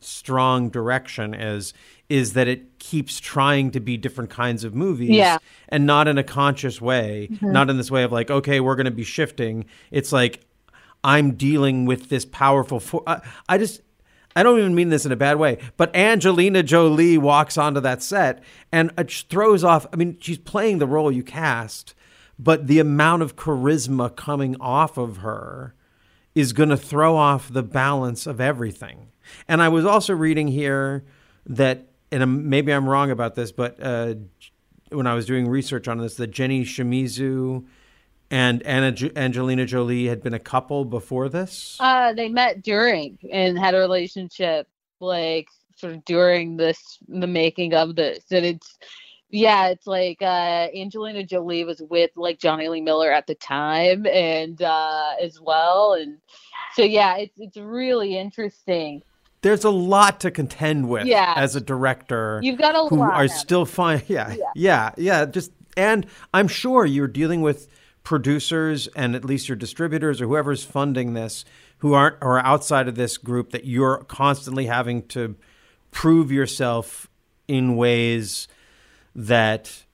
strong direction is is that it keeps trying to be different kinds of movies yeah. and not in a conscious way mm-hmm. not in this way of like okay we're going to be shifting it's like i'm dealing with this powerful fo- I, I just I don't even mean this in a bad way, but Angelina Jolie walks onto that set and it throws off. I mean, she's playing the role you cast, but the amount of charisma coming off of her is going to throw off the balance of everything. And I was also reading here that and maybe I'm wrong about this, but uh, when I was doing research on this, that Jenny Shimizu and Anna, Angelina Jolie had been a couple before this. Uh, they met during and had a relationship, like sort of during this the making of this, and it's yeah, it's like uh, Angelina Jolie was with like Jonny Lee Miller at the time, and uh, as well, and so yeah, it's it's really interesting there's a lot to contend with yeah. as a director. You've got a who lot are still fine. Yeah, yeah, yeah, yeah. Just and I'm sure you're dealing with producers and at least your distributors or whoever's funding this who aren't or are outside of this group that you're constantly having to prove yourself in ways that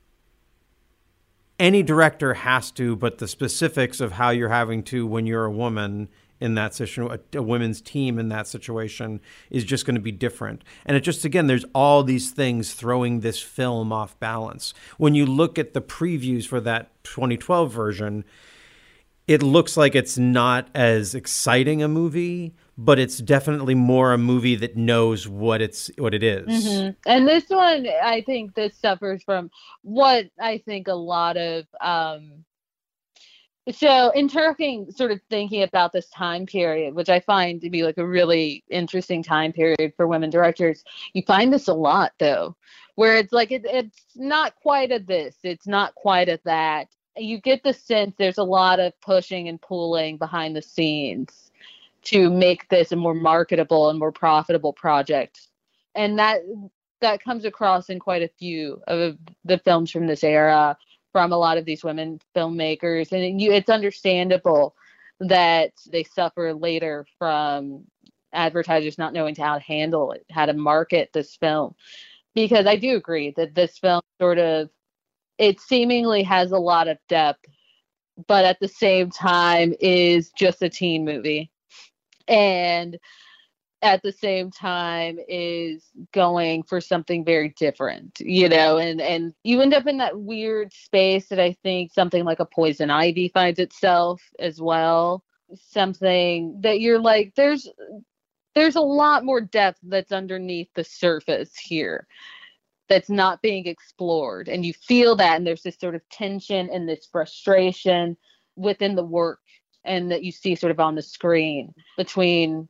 any director has to, but the specifics of how you're having to when you're a woman in that situation, a, a, women's team in that situation is just going to be different. And it just, again, there's all these things throwing this film off balance. When you look at the previews for that 2012 version, it looks like it's not as exciting a movie, but it's definitely more a movie that knows what it's what it is. Mm-hmm. And this one, I think, this suffers from what I think a lot of um, so in Turking, sort of thinking about this time period, which I find to be like a really interesting time period for women directors, you find this a lot though, where it's like it, it's not quite at this, it's not quite at that. You get the sense there's a lot of pushing and pulling behind the scenes to make this a more marketable and more profitable project. And that that comes across in quite a few of the films from this era from a lot of these women filmmakers and you, it's understandable that they suffer later from advertisers not knowing how to handle it, how to market this film. Because I do agree that this film sort of it seemingly has a lot of depth, but at the same time is just a teen movie. And at the same time is going for something very different you know and and you end up in that weird space that i think something like a poison ivy finds itself as well. Something that you're like there's there's a lot more depth that's underneath the surface here that's not being explored. And you feel that and there's this sort of tension and this frustration within the work and that you see sort of on the screen between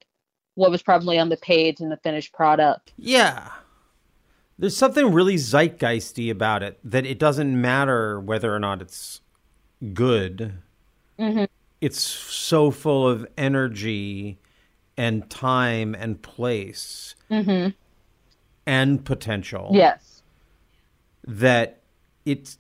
what was probably on the page and the finished product. Yeah. There's something really zeitgeisty about it that it doesn't matter whether or not it's good. Mm-hmm. It's so full of energy and time and place mm-hmm. and potential. Yes. That it's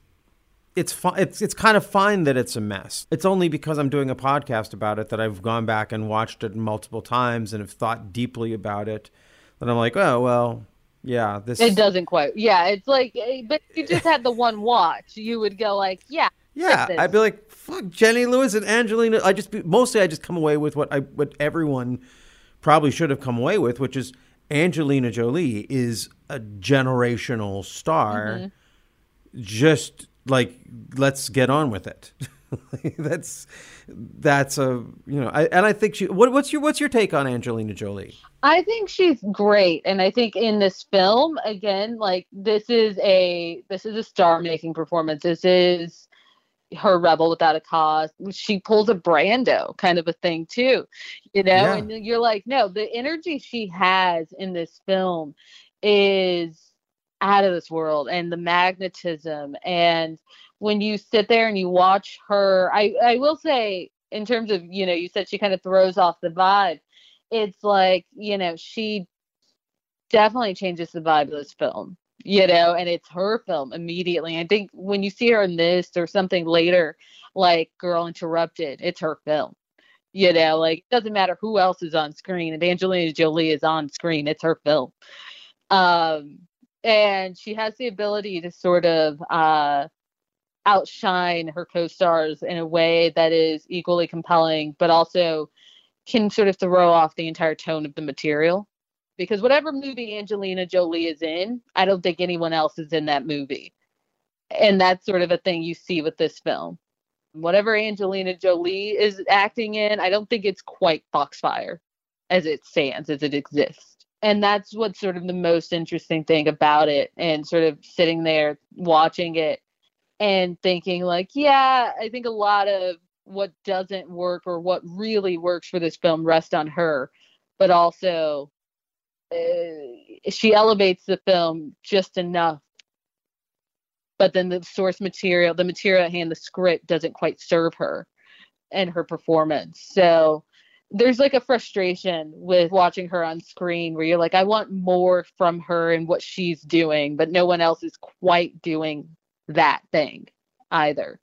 it's fine. It's it's kind of fine that it's a mess. It's only because I'm doing a podcast about it that I've gone back and watched it multiple times and have thought deeply about it. That I'm like, oh well, yeah, this. It doesn't quite. Yeah, it's like, eh, but you just had the one watch. You would go like, yeah. Yeah, I'd be like, fuck Jenny Lewis and Angelina. I just mostly I just come away with what I what everyone probably should have come away with, which is Angelina Jolie is a generational star. Mm-hmm. Just like let's get on with it. that's that's a you know I, and I think she what, what's your what's your take on Angelina Jolie? I think she's great and I think in this film again like this is a this is a star making performance. This is her rebel without a cause. She pulls a Brando kind of a thing too, you know. Yeah. And you're like, no, the energy she has in this film is out of this world and the magnetism. And when you sit there and you watch her i i will say in terms of you know you said she kind of throws off the vibe it's like you know she definitely changes the vibe of this film you know and it's her film immediately. I think when you see her in this or something later like girl interrupted it's her film you know like it doesn't matter who else is on screen if angelina jolie is on screen it's her film. Um and she has the ability to sort of uh, outshine her co-stars in a way that is equally compelling, but also can sort of throw off the entire tone of the material. Because whatever movie Angelina Jolie is in, I don't think anyone else is in that movie. And that's sort of a thing you see with this film. Whatever Angelina Jolie is acting in, I don't think it's quite Foxfire as it stands, as it exists and that's what's sort of the most interesting thing about it and sort of sitting there watching it and thinking like yeah i think a lot of what doesn't work or what really works for this film rests on her but also uh, she elevates the film just enough. But then the source material the material at hand the script doesn't quite serve her and her performance. So there's like a frustration with watching her on screen where you're like, I want more from her and what she's doing, but no one else is quite doing that thing either.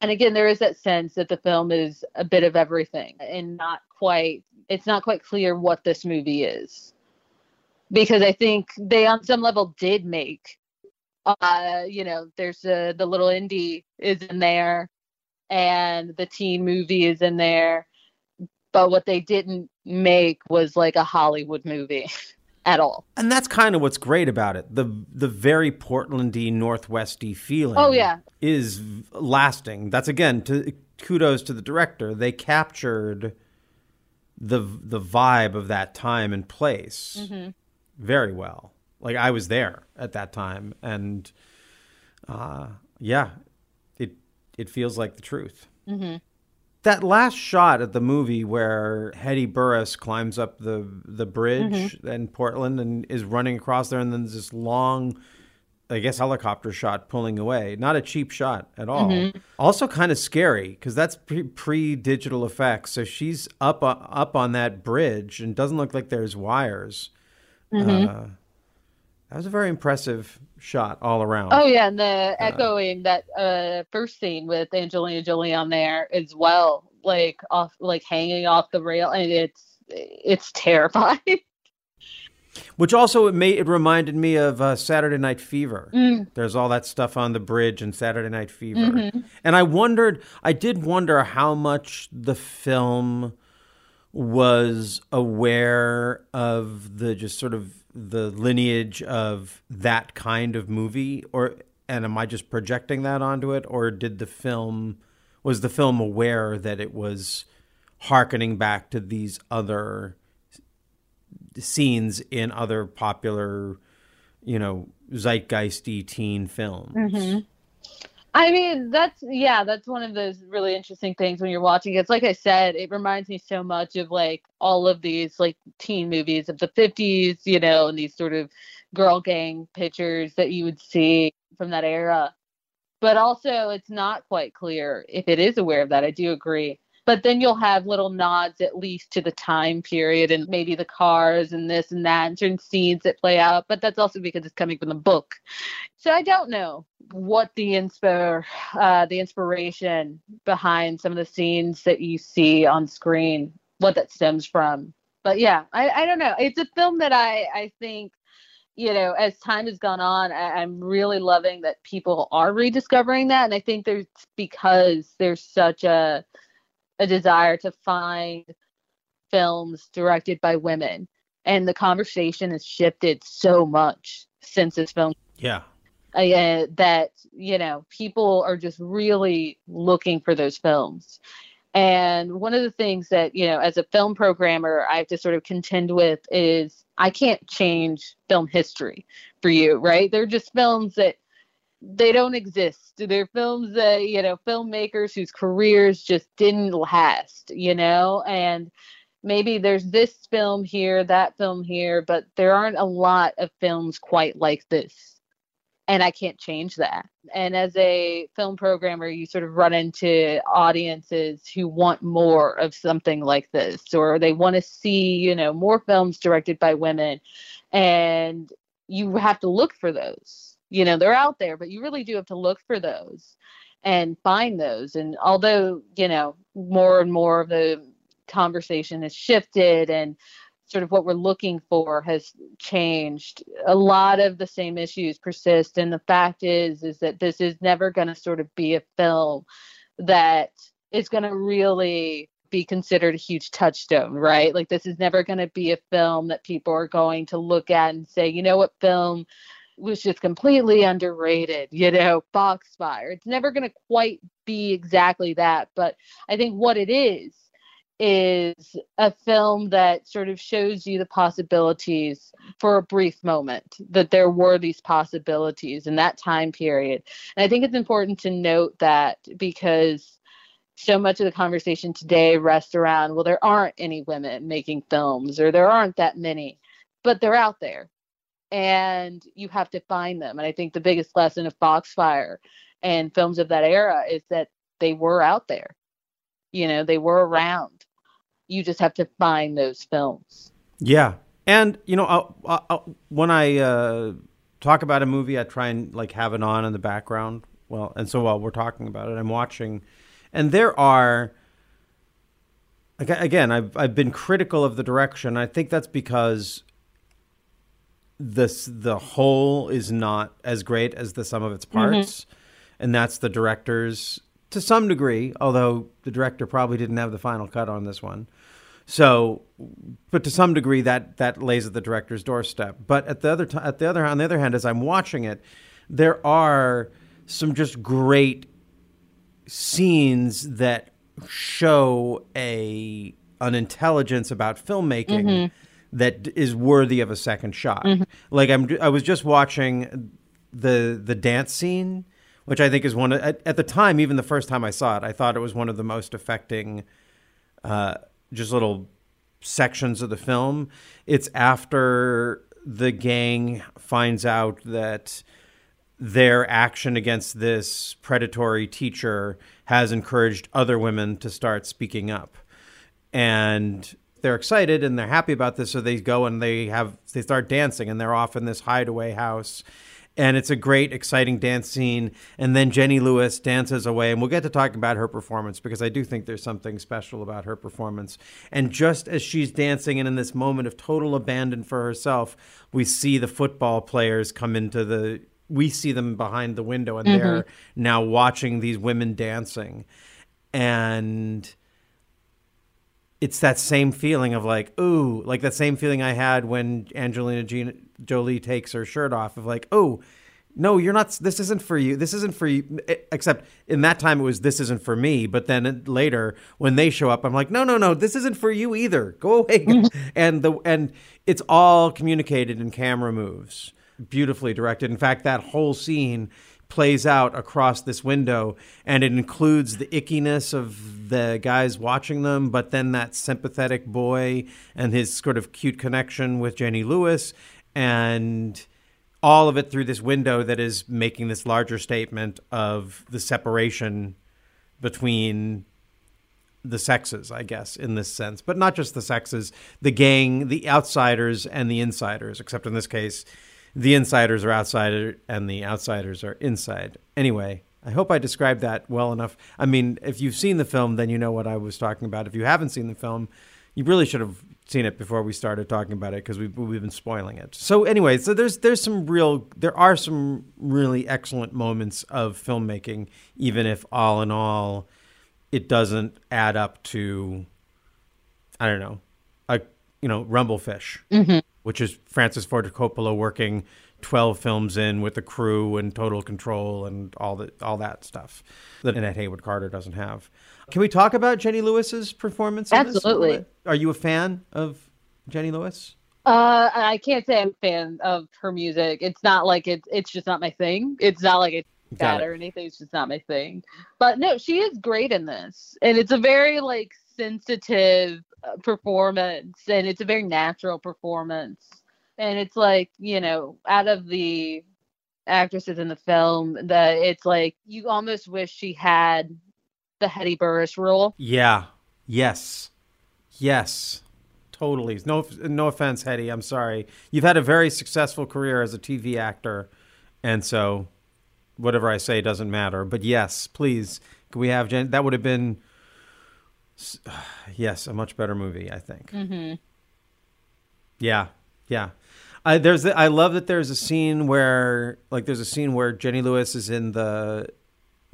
And again, there is that sense that the film is a bit of everything and not quite, it's not quite clear what this movie is. Because I think they, on some level, did make, uh, you know, there's a, the little indie is in there and the teen movie is in there but what they didn't make was like a Hollywood movie at all. And that's kind of what's great about it. The the very Portlandy Northwesty feeling Oh yeah. is lasting. That's again to kudos to the director. They captured the the vibe of that time and place mm-hmm. very well. Like I was there at that time and uh yeah, it it feels like the truth. hmm that last shot at the movie where Hedy Burress climbs up the the bridge mm-hmm. in Portland and is running across there, and then there's this long I guess helicopter shot pulling away. Not a cheap shot at all. Mm-hmm. Also kind of scary because that's pre digital effects. So she's up uh, up on that bridge and doesn't look like there's wires. Mm-hmm. Uh, that was a very impressive shot all around. Oh yeah, and the uh, echoing that uh, first scene with Angelina Jolie on there as well, like off, like hanging off the rail, and it's it's terrifying. Which also it made it reminded me of uh, Saturday Night Fever. Mm. There's all that stuff on the bridge in Saturday Night Fever, mm-hmm. and I wondered, I did wonder how much the film was aware of the just sort of the lineage of that kind of movie, or and am I just projecting that onto it, or did the film was the film aware that it was harkening back to these other scenes in other popular, you know, zeitgeisty teen films. Mm-hmm. I mean, that's yeah, that's one of those really interesting things when you're watching it. It's like I said, it reminds me so much of like all of these like teen movies of the 50s, you know, and these sort of girl gang pictures that you would see from that era. But also, it's not quite clear if it is aware of that. I do agree but then you'll have little nods at least to the time period and maybe the cars and this and that and certain scenes that play out but that's also because it's coming from the book so i don't know what the inspo uh, the inspiration behind some of the scenes that you see on screen what that stems from but yeah i, I don't know it's a film that i i think you know, as time has gone on, I, am really loving that people are rediscovering that. And I think there's because there's such a a desire to find films directed by women. And the conversation has shifted so much since this film yeah. Uh, that you know people are just really looking for those films. And one of the things that you know as a film programmer i have to sort of contend with is i can't change film history for you right? They're just films that they don't exist. They're films that, you know, filmmakers whose careers just didn't last, you know, and maybe there's this film here, that film here, but there aren't a lot of films quite like this. And I can't change that. And as a film programmer, you sort of run into audiences who want more of something like this, or they want to see, you know, more films directed by women. And you have to look for those you know they're out there but you really do have to look for those and find those. And although you know more and more of the conversation has shifted and sort of what we're looking for has changed a lot of the same issues persist. And the fact is is that this is never going to sort of be a film that is going to really be considered a huge touchstone right? Like this is never going to be a film that people are going to look at and say you know what film was just completely underrated, you know, Foxfire. It's never going to quite be exactly that, but I think what it is is a film that sort of shows you the possibilities for a brief moment that there were these possibilities in that time period. And I think it's important to note that because so much of the conversation today rests around well there aren't any women making films or there aren't that many but they're out there and you have to find them. And I think the biggest lesson of Foxfire and films of that era is that they were out there. You know, they were around. You just have to find those films. Yeah. And, you know, I'll, I'll, when I uh, talk about a movie, I try and like have it on in the background. Well, and so while we're talking about it, I'm watching, and there are, again, I've, I've been critical of the direction. I think that's because this the whole is not as great as the sum of its mm-hmm. parts, mm-hmm. and that's the director's to some degree. Although the director probably didn't have the final cut on this one, so but to some degree that that lays at the director's doorstep. But at the other t- at the other on the other hand, as I'm watching it, there are some just great scenes that show a an intelligence about filmmaking mm-hmm that is worthy of a second shot. Mm-hmm. Like I'm, I was just watching the the dance scene, which I think is one of, at, at, the time, even the first time I saw it, I thought it was one of the most affecting, uh, just little sections of the film. It's after the gang finds out that their action against this predatory teacher has encouraged other women to start speaking up. And they're excited and they're happy about this so they go and they have they start dancing and they're off in this hideaway house. And it's a great exciting dance scene. And then jenny lewis dances away and we'll get to talk about her performance because i do think there's something special about her performance. And just as she's dancing and in this moment of total abandon for herself we see the football players come into the we see them behind the window and they're mm-hmm. now watching these women dancing. And it's that same feeling of like, ooh, like that same feeling I had when Angelina Jean- Jolie takes her shirt off of like, oh, no, you're not. This isn't for you. This isn't for you. Except in that time it was this isn't for me. But then later when they show up, I'm like, no, no, no, this isn't for you either. Go away. Mm-hmm. and the and it's all communicated in camera moves, beautifully directed. In fact, that whole scene plays out across this window and it includes the ickiness of the guys watching them but then that sympathetic boy and his sort of cute connection with Jenny Lewis and all of it through this window that is making this larger statement of the separation between the sexes, I guess, in this sense, but not just the sexes, the gang, the outsiders, and the insiders, except in this case, the insiders are outside and the outsiders are inside. Anyway, I hope I described that well enough. I mean, if you've seen the film, then you know what I was talking about. If you haven't seen the film, you really should have seen it before we started talking about it because we've, we've been spoiling it. So anyway, so there's there's some real there are some really excellent moments of filmmaking, even if all in all, it doesn't add up to I don't know, a you know Rumblefish, mm-hmm. Which is Francis Ford Coppola working twelve films in with the crew and total control and all that all that stuff that Annette Haywood Carter doesn't have. Can we talk about Jenny Lewis's performance? Absolutely. Are you a fan of Jenny Lewis? Uh, I can't say I'm a fan of her music. It's not like it's it's just not my thing. It's not like it's bad it. or anything. It's just not my thing. But no, she is great in this, and it's a very like sensitive performance, and it's a very natural performance, and it's like you know out of the actresses in the film that it's like you almost wish she had the Hedy Burress role. Yeah. Yes. Yes. Totally. No, no offense, Hedy. I'm sorry. You've had a very successful career as a TV actor, and so whatever I say doesn't matter. But yes, please, can we have Jen? That would have been, yes, a much better movie. I think. Mm-hmm. Yeah, yeah. I, there's the, I love that there's a scene where like there's a scene where Jenny Lewis is in the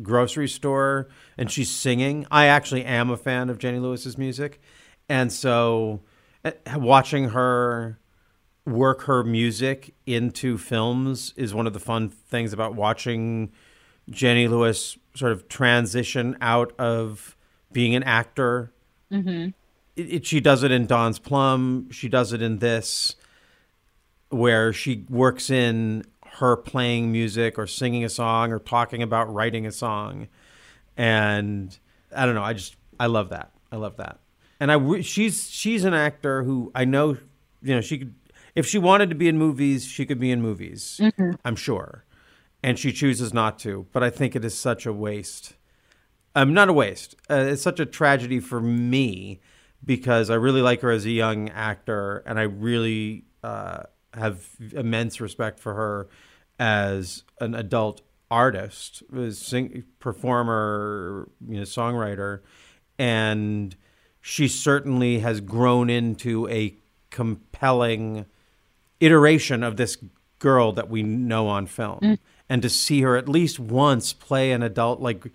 grocery store and she's singing. I actually am a fan of Jenny Lewis's music, and so eh, watching her work her music into films is one of the fun things about watching Jenny Lewis sort of transition out of being an actor Mm-hmm. it, it, she does it in Don's Plum. She does it in this, where she works in her playing music or singing a song or talking about writing a song, and I don't know. I just I love that. I love that. And I she's she's an actor who I know. You know, she could if she wanted to be in movies, she could be in movies. I'm sure, and she chooses not to. But I think it is such a waste. Um, not a waste. Uh, it's such a tragedy for me because I really like her as a young actor, and I really uh, have immense respect for her as an adult artist, sing, performer, you know, songwriter, and she certainly has grown into a compelling iteration of this girl that we know on film. And to see her at least once play an adult, like,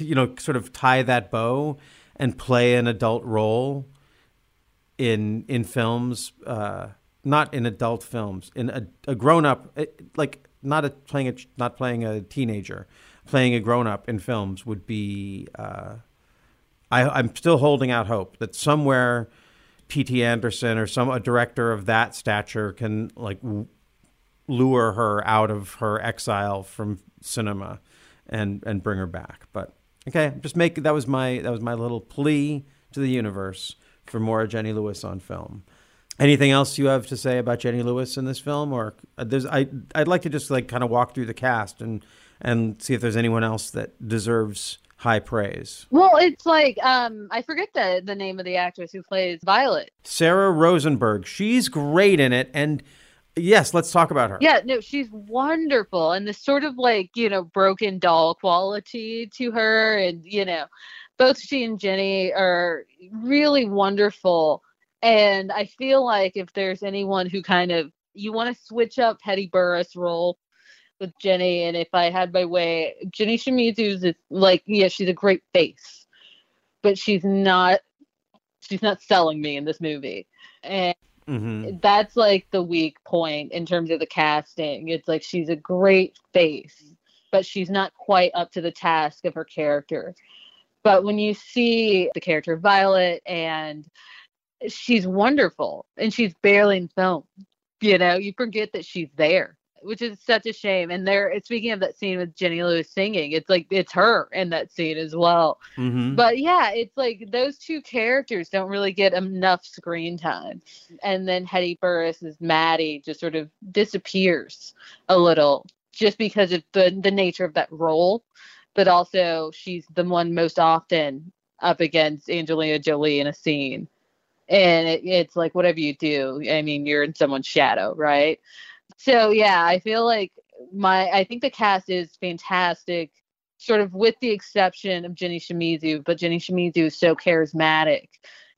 you know, sort of tie that bow and play an adult role in in films, uh, not in adult films, in a, a grown up, like not a playing a not playing a teenager, playing a grown up in films would be. Uh, I, I'm still holding out hope that somewhere P.T. Anderson or some a director of that stature can like lure her out of her exile from cinema and and bring her back. But okay, just make that was my that was my little plea to the universe for more Jenny Lewis on film. Anything else you have to say about Jenny Lewis in this film, or uh, there's I I'd like to just like kind of walk through the cast and and see if there's anyone else that deserves high praise. Well, it's like um, I forget the the name of the actress who plays Violet. Sarah Rosenberg, she's great in it, and yes, let's talk about her. Yeah, no, she's wonderful, and this sort of like you know broken doll quality to her, and you know, both she and Jenny are really wonderful and I feel like if there's anyone who kind of you want to switch up Hedy Burress role with Jenny, and if I had my way, Jenny Shimizu is like, yeah, she's a great face, but she's not she's not selling me in this movie. And mm-hmm. that's like the weak point in terms of the casting. It's like she's a great face, but she's not quite up to the task of her character. But when you see the character Violet and she's wonderful and she's barely in film. You know, you forget that she's there, which is such a shame. And there, speaking of that scene with Jenny Lewis singing, it's like it's her in that scene as well. Mm-hmm. But yeah, it's like those two characters don't really get enough screen time. And then Hedy Burress as Maddie just sort of disappears a little just because of the the nature of that role. But also, she's the one most often up against Angelina Jolie in a scene and it, it's like whatever you do i mean you're in someone's shadow right so yeah i feel like my i think the cast is fantastic sort of with the exception of jenny shimizu but jenny shimizu is so charismatic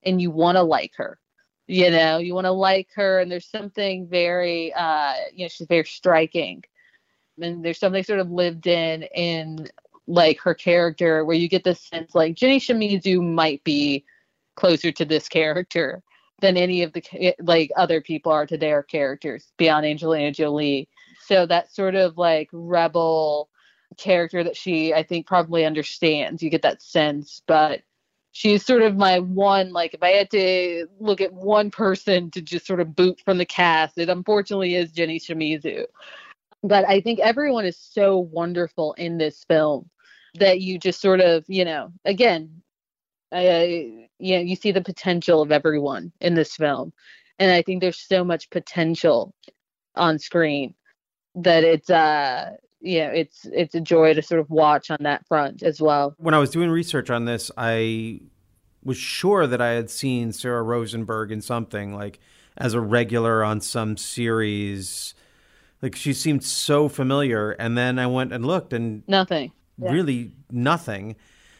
and you want to like her you know? You want to like her and there's something very uh you know she's very striking. And there's something sort of lived in in like her character where you get this sense like jenny shimizu might be closer to this character than any of the like other people are to their characters beyond Angelina Jolie. So that sort of like rebel character that she I think probably understands. You get that sense, but she's sort of my one like if I had to look at one person to just sort of boot from the cast, it unfortunately is Jenny Shimizu. But I think everyone is so wonderful in this film that you just sort of, you know, again, I, you know, you see the potential of everyone in this film, and I think there's so much potential on screen that it's uh you know it's it's a joy to sort of watch on that front as well. When I was doing research on this, I was sure that I had seen Sarah Rosenberg in something like as a regular on some series. Like she seemed so familiar, and then I went and looked, and nothing. Yeah. Really, nothing.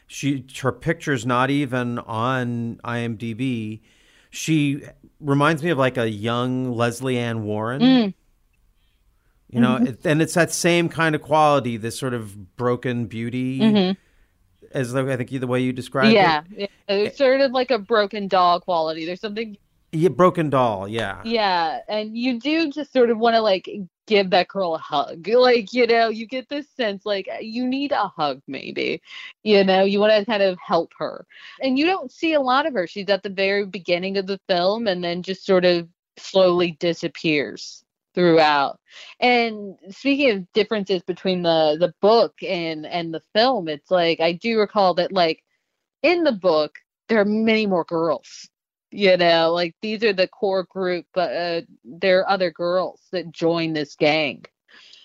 She her picture's not even on IMDb. She reminds me of like a young Lesley Ann Warren. Mm. You know, mm-hmm. it, and it's that same kind of quality, this sort of broken beauty, mm-hmm. as I think the way you described yeah. it. Yeah, it's sort of like a broken doll quality. There's something yeah, broken doll, yeah. Yeah, and you do just sort of want to like give that girl a hug. Like, you know, you get this sense like you need a hug maybe. You know, you want to kind of help her. And you don't see a lot of her. She's at the very beginning of the film and then just sort of slowly disappears throughout. And speaking of differences between the the book and and the film, it's like I do recall that like in the book there are many more girls you know like these are the core group but uh, there are other girls that join this gang.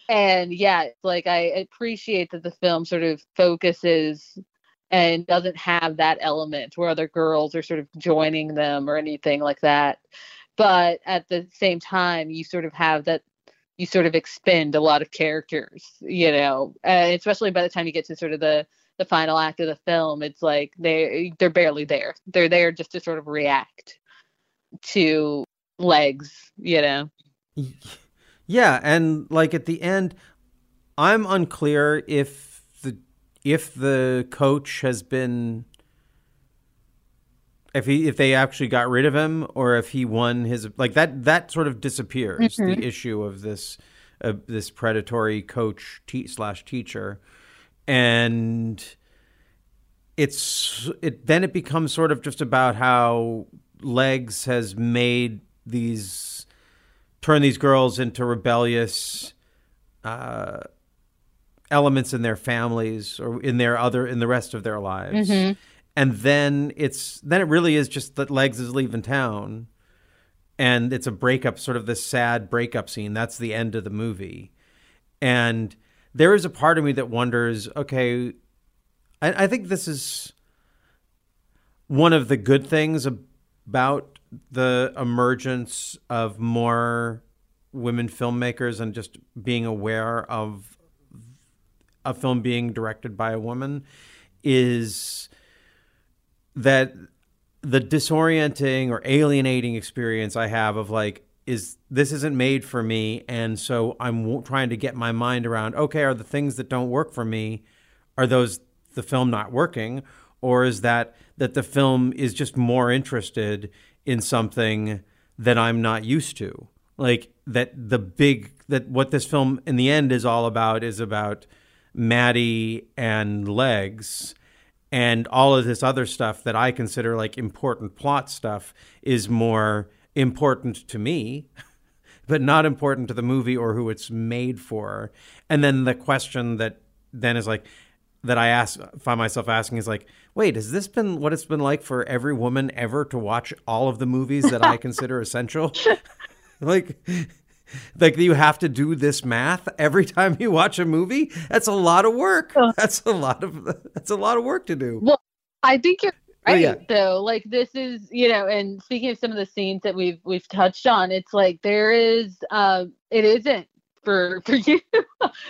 And yeah like i appreciate that the film sort of focuses and doesn't have that element where other girls are sort of joining them or anything like that. But at the same time you sort of have that you sort of expend a lot of characters you know especially by the time you get to sort of the the final act of the film, it's like they they're barely there. They're there just to sort of react to legs, you know. Yeah, and like at the end, I'm unclear if the if the coach has been if he if they actually got rid of him or if he won his like that that sort of disappears mm-hmm. the issue of this uh, this predatory coach te- slash teacher and it's it then it becomes sort of just about how legs has made these turn these girls into rebellious uh, elements in their families or in their other in the rest of their lives mm-hmm. and then it's then it really is just that legs is leaving town and it's a breakup, sort of this sad breakup scene. That's the end of the movie, and there is a part of me that wonders, okay, I, I think this is one of the good things about the emergence of more women filmmakers and just being aware of a film being directed by a woman is that the disorienting or alienating experience I have of like is this isn't made for me and so I'm trying to get my mind around okay are the things that don't work for me are those the film not working or is that that the film is just more interested in something that I'm not used to? Like that the big that what this film in the end is all about is about Maddie and legs and all of this other stuff that I consider like important plot stuff is more important to me, but not important to the movie or who it's made for. And then the question that then is like that I ask find myself asking is like, wait, has this been what it's been like for every woman ever to watch all of the movies that I consider essential? like like you have to do this math every time you watch a movie that's a lot of work that's a lot of that's a lot of work to do well i think you're right yeah. though like this is you know and speaking of some of the scenes that we've we've touched on it's like there is um it isn't for for you.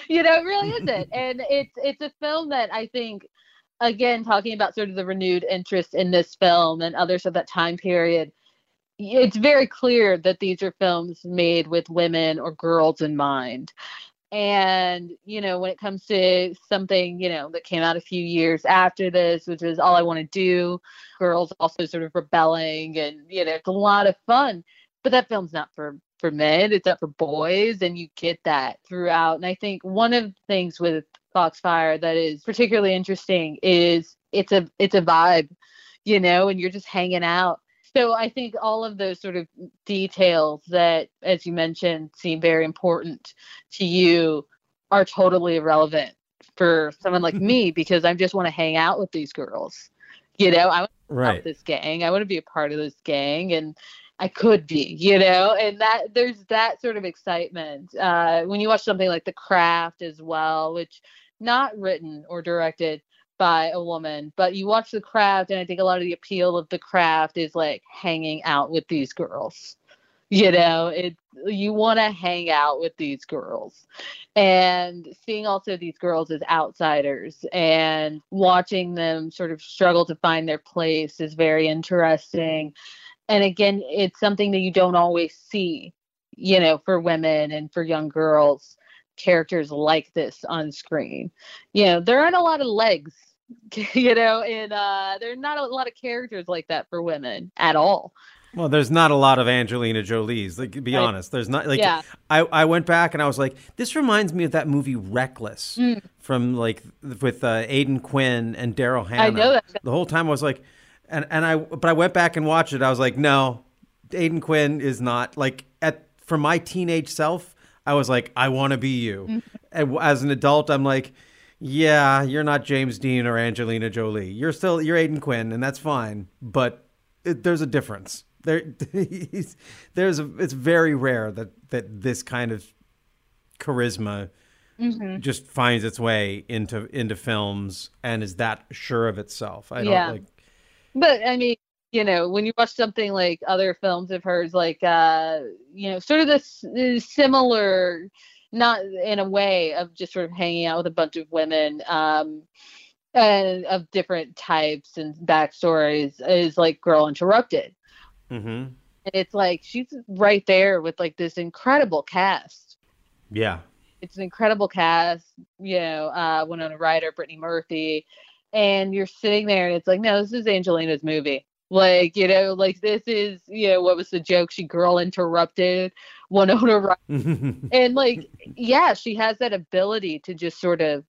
You know it really isn't. And it's it's a film that i think again talking about sort of the renewed interest in this film and others of that time period it's very clear that these are films made with women or girls in mind and you know when it comes to something you know that came out a few years after this which is all i want to do girls also sort of rebelling and you know it's a lot of fun. But that film's not for for men it's not for boys and you get that throughout. And i think one of the things with foxfire that is particularly interesting is it's a it's a vibe you know and you're just hanging out so I think all of those sort of details that, as you mentioned, seem very important to you are totally irrelevant for someone like me because I just want to hang out with these girls. You know, I want to Right. this gang. I want to be a part of this gang, and I could be. You know, and that there's that sort of excitement uh, when you watch something like The Craft as well, which not written or directed by a woman, but you watch the craft, and I think a lot of the appeal of the craft is like hanging out with these girls. You know, it you want to hang out with these girls, and seeing also these girls as outsiders and watching them sort of struggle to find their place is very interesting. And again, it's something that you don't always see, you know, for women and for young girls characters like this on screen. You know, there aren't a lot of legs, you know, and uh there are not a lot of characters like that for women at all. Well, there's not a lot of Angelina Jolie's. Like, be Right. honest, there's not like Yeah. I, I went back and I was like, this reminds me of that movie Reckless Mm. from like with uh, Aidan Quinn and Daryl Hannah. I know that. The whole time I was like, and and I but I went back and watched it. I was like, no, Aidan Quinn is not like at for my teenage self. I was like, I want to be you. Mm-hmm. And as an adult, I'm like. Yeah, you're not James Dean or Angelina Jolie. You're still you're Aidan Quinn, and that's fine. But it, there's a difference. There, he's, there's a. It's very rare that that this kind of charisma Mhm. just finds its way into into films and is that sure of itself. I don't Yeah. like. But I mean, you know, when you watch something like other films of hers, like uh, you know, sort of this uh, similar, not in a way of just sort of hanging out with a bunch of women, um, and of different types and backstories, is like Girl Interrupted, Mm-hmm. and it's like she's right there with like this incredible cast. Yeah. it's an incredible cast, you know, uh, Winona Ryder, Brittany Murphy, and you're sitting there and it's like, no, this is Angelina's movie. Like, you know, like this is, you know, what was the joke? She girl interrupted Winona Ryder. and like, yeah, she has that ability to just sort of,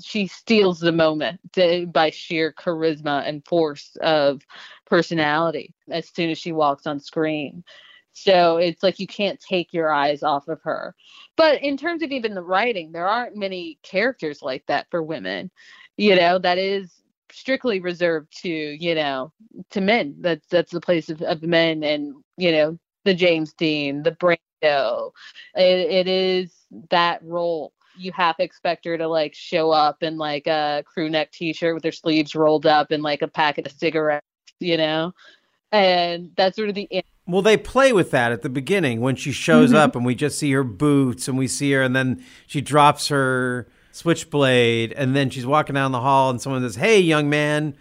she steals the moment to, by sheer charisma and force of personality as soon as she walks on screen. So it's like you can't take your eyes off of her. But in terms of even the writing, there aren't many characters like that for women. You know, that is strictly reserved to you know to men. That's that's the place of, of men, and you know the James Dean, the Brando. It, it is that role. You half expect her to like show up in like a crew neck T-shirt with her sleeves rolled up and like a packet of cigarettes, you know, and that's sort of the well, they play with that at the beginning when she shows Mhm. up and we just see her boots and we see her and then she drops her switchblade and then she's walking down the hall and someone says, "Hey, young man,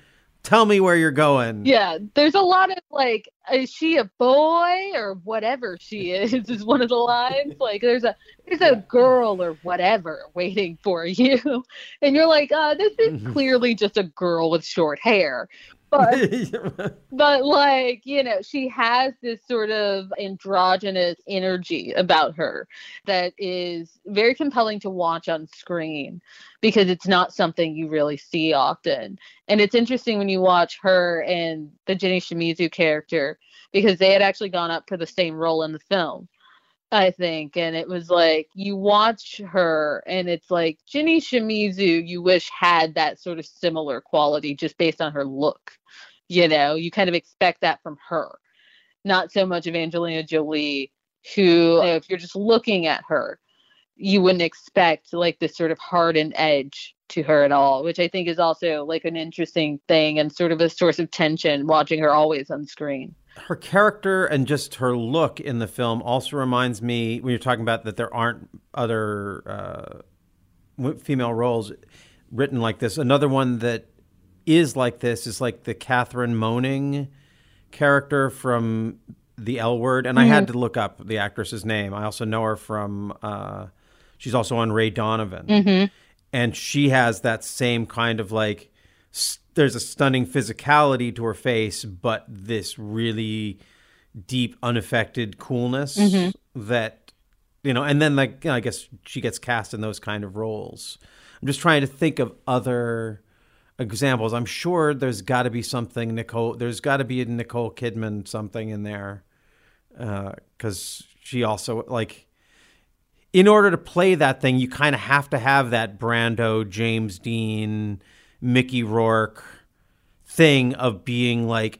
tell me where you're going." Yeah, there's a lot of like, is she a boy or whatever she is? Is one of the lines like there's a there's a girl or whatever waiting for you, and you're like, uh, this is clearly just a girl with short hair, but but like you know she has this sort of androgynous energy about her that is very compelling to watch on screen because it's not something you really see often. And it's interesting when you watch her and the jenny shimizu character because they had actually gone up for the same role in the film I think. And it was like you watch her and it's like Jenny Shimizu, you wish had that sort of similar quality just based on her look. You know, you kind of expect that from her. Not so much of Angelina Jolie, who, you know, if you're just looking at her, you wouldn't expect like this sort of hardened edge to her at all, which I think is also like an interesting thing and sort of a source of tension watching her always on screen. Her character and just her look in the film also reminds me when you're talking about that there aren't other uh, female roles written like this. Another one that is like this is like the Katherine Moennig character from The L Word, and I had Mhm. to look up the actress's name. I also know her from. Uh, she's also on Ray Donovan, Mhm. and she has that same kind of like s- there's a stunning physicality to her face but this really deep unaffected coolness Mhm. that you know and then like you know, i guess she gets cast in those kind of roles i'm just trying to think of other examples i'm sure there's got to be something nicole there's got to be a nicole kidman something in there because she also like in order to play that thing, you kind of have to have that Brando, James Dean, Mickey Rourke thing of being like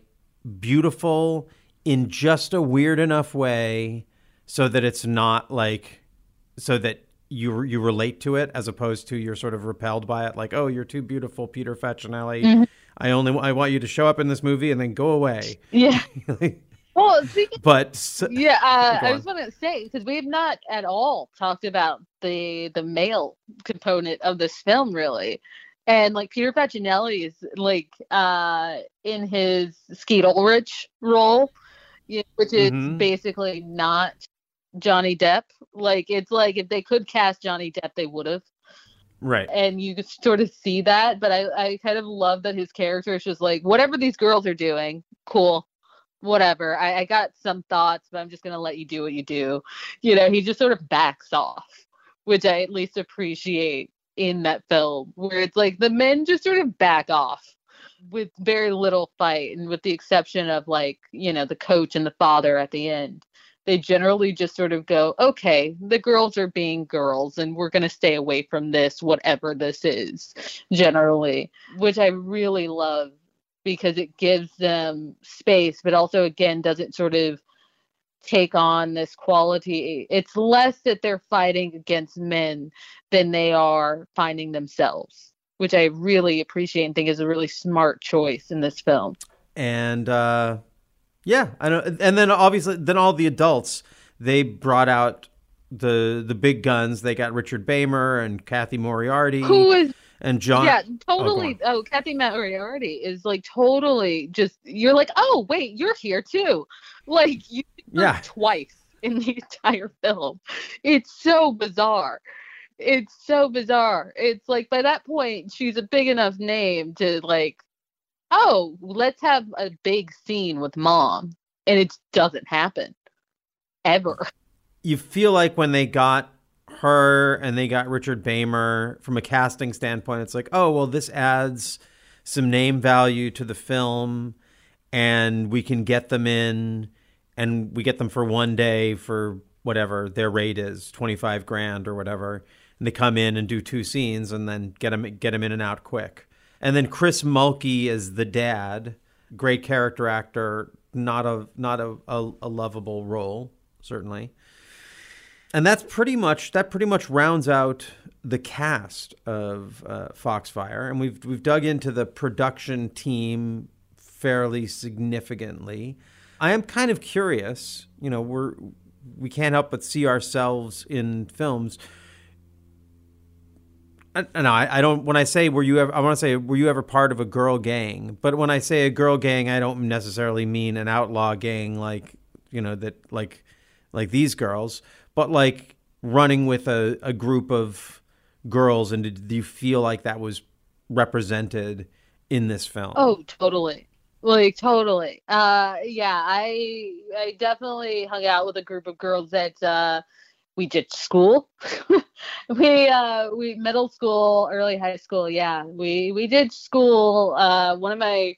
beautiful in just a weird enough way so that it's not like so that you you relate to it as opposed to you're sort of repelled by it like oh you're too beautiful Peter Facinelli Mhm. I only I want you to show up in this movie and then go away Yeah. Well, speaking but yeah, uh, I was going to say because we have not at all talked about the the male component of this film really, and like Peter Facinelli is like uh in his Skeet Ulrich role, you which is Mhm. basically not Johnny Depp. Like it's like if they could cast Johnny Depp, they would have. Right. And you could sort of see that but i i kind of love that his character is just like whatever these girls are doing cool whatever. I, I got some thoughts but i'm just gonna let you do what you do. You know he just sort of backs off which i at least appreciate in that film where it's like the men just sort of back off with very little fight and with the exception of like you know the coach and the father at the end. They generally just sort of go, okay, the girls are being girls and we're going to stay away from this, whatever this is, generally, which I really love because it gives them space, but also, again, doesn't sort of take on this quality. It's less that they're fighting against men than they are finding themselves, which I really appreciate and think is a really smart choice in this film. and uh, yeah, I know. And then obviously, then all the adults they brought out the the big guns. They got Richard Beymer and Cathy Moriarty, Who is and John. yeah, Oh, totally. Oh, Cathy Moriarty is like totally just. You're like, oh wait, you're here too. Like you Yeah. twice in the entire film. It's so bizarre. It's so bizarre. It's like by that point she's a big enough name to like, oh, let's have a big scene with mom, and it doesn't happen ever. you feel like when they got her and they got Richard Beymer from a casting standpoint, it's like, oh well, this adds some name value to the film, and we can get them in, and we get them for one day for whatever their rate is, twenty five grand or whatever, and they come in and do two scenes and then get them get them in and out quick. And then Chris Mulkey is the dad, great character actor, not a not a, a, a lovable role certainly. And that's pretty much that pretty much rounds out the cast of uh, Foxfire, and we've we've dug into the production team fairly significantly. I am kind of curious. You know, we're we can't help but see ourselves in films. No, I, I don't. When I say were you ever, I want to say were you ever part of a girl gang? But when I say a girl gang, I don't necessarily mean an outlaw gang like you know that like like these girls, but like running with a, a group of girls. And did, do you feel like that was represented in this film? Oh, totally. Like totally. Uh yeah, I I definitely hung out with a group of girls that uh we did school. we uh we middle school, early high school, yeah. We we did school. Uh one of my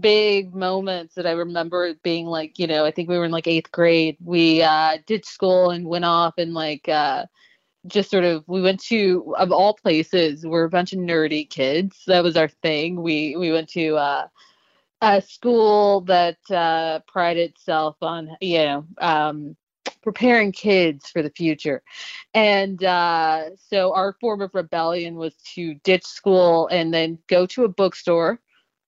big moments that I remember being like, you know, I think we were in like eighth grade. We uh did school and went off and like uh just sort of we went to of all places we're a bunch of nerdy kids that was our thing we we went to uh a school that uh, prided itself on, you know, um, preparing kids for the future. And uh, so our form of rebellion was to ditch school and then go to a bookstore,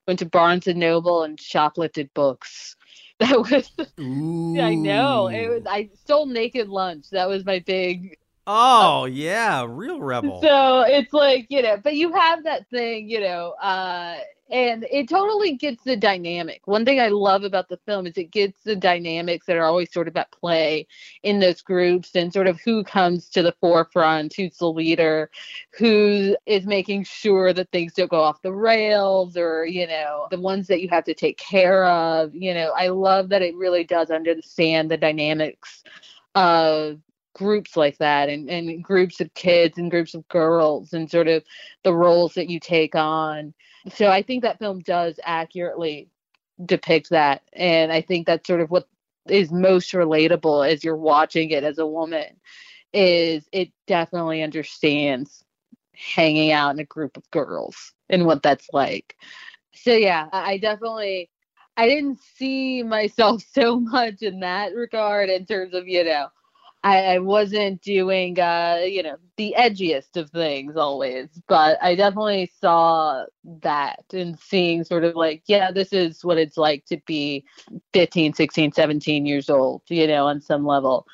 went to Barnes and Noble and shoplifted books. That was, Ooh. I know, it was. I stole Naked Lunch. That was my big Oh yeah, real rebel. so it's like you know but you have that thing you know uh and it totally gets the dynamic one thing i love about the film is it gets the dynamics that are always sort of at play in those groups and sort of who comes to the forefront who's the leader who is making sure that things don't go off the rails or you know the ones that you have to take care of you know i love that it really does understand the dynamics of groups like that and, and groups of kids and groups of girls and sort of the roles that you take on. So I think that film does accurately depict that. And I think that's sort of what is most relatable as you're watching it as a woman is it definitely understands hanging out in a group of girls and what that's like. So yeah, I definitely I didn't see myself so much in that regard in terms of, you know, I, I wasn't doing uh, you know, the edgiest of things always, but I definitely saw that and seeing sort of like, yeah, this is what it's like to be 15, 16, 17 years old, you know, on some level.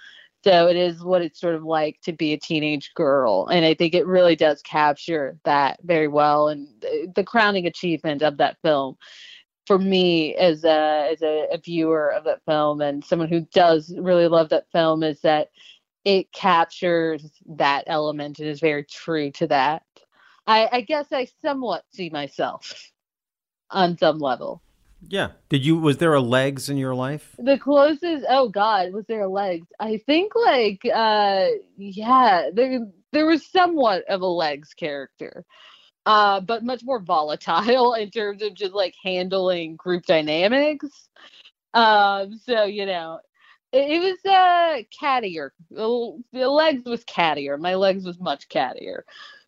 So it is what it's sort of like to be a teenage girl. And I think it really does capture that very well. And the crowning achievement of that film for me as a as a, a, viewer of that film and someone who does really love that film is that it captures that element and is very true to that. I, I guess I somewhat see myself on some level. Yeah. Did you was there a legs in your life? The closest oh god, was there a legs? I think like uh yeah, there there was somewhat of a legs character uh, but much more volatile in terms of just like handling group dynamics. Um, so you know, it, it was uh cattier. The, the legs was cattier. My legs was much cattier.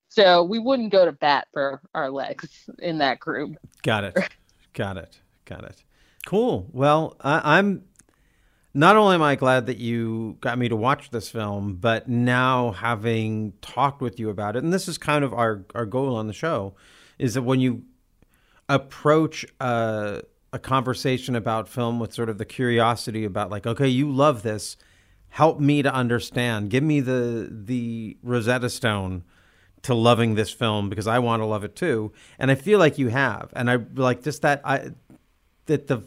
So we wouldn't go to bat for our legs in that group. Got it. Got it. Got it. Cool. Well, I, I'm not only am I glad that you got me to watch this film, but now having talked with you about it, and this is kind of our, our goal on the show, is that when you approach a, a conversation about film with sort of the curiosity about like, okay, you love this, help me to understand, give me the the Rosetta Stone to loving this film because I want to love it too, and I feel like you have, and I like just that I that the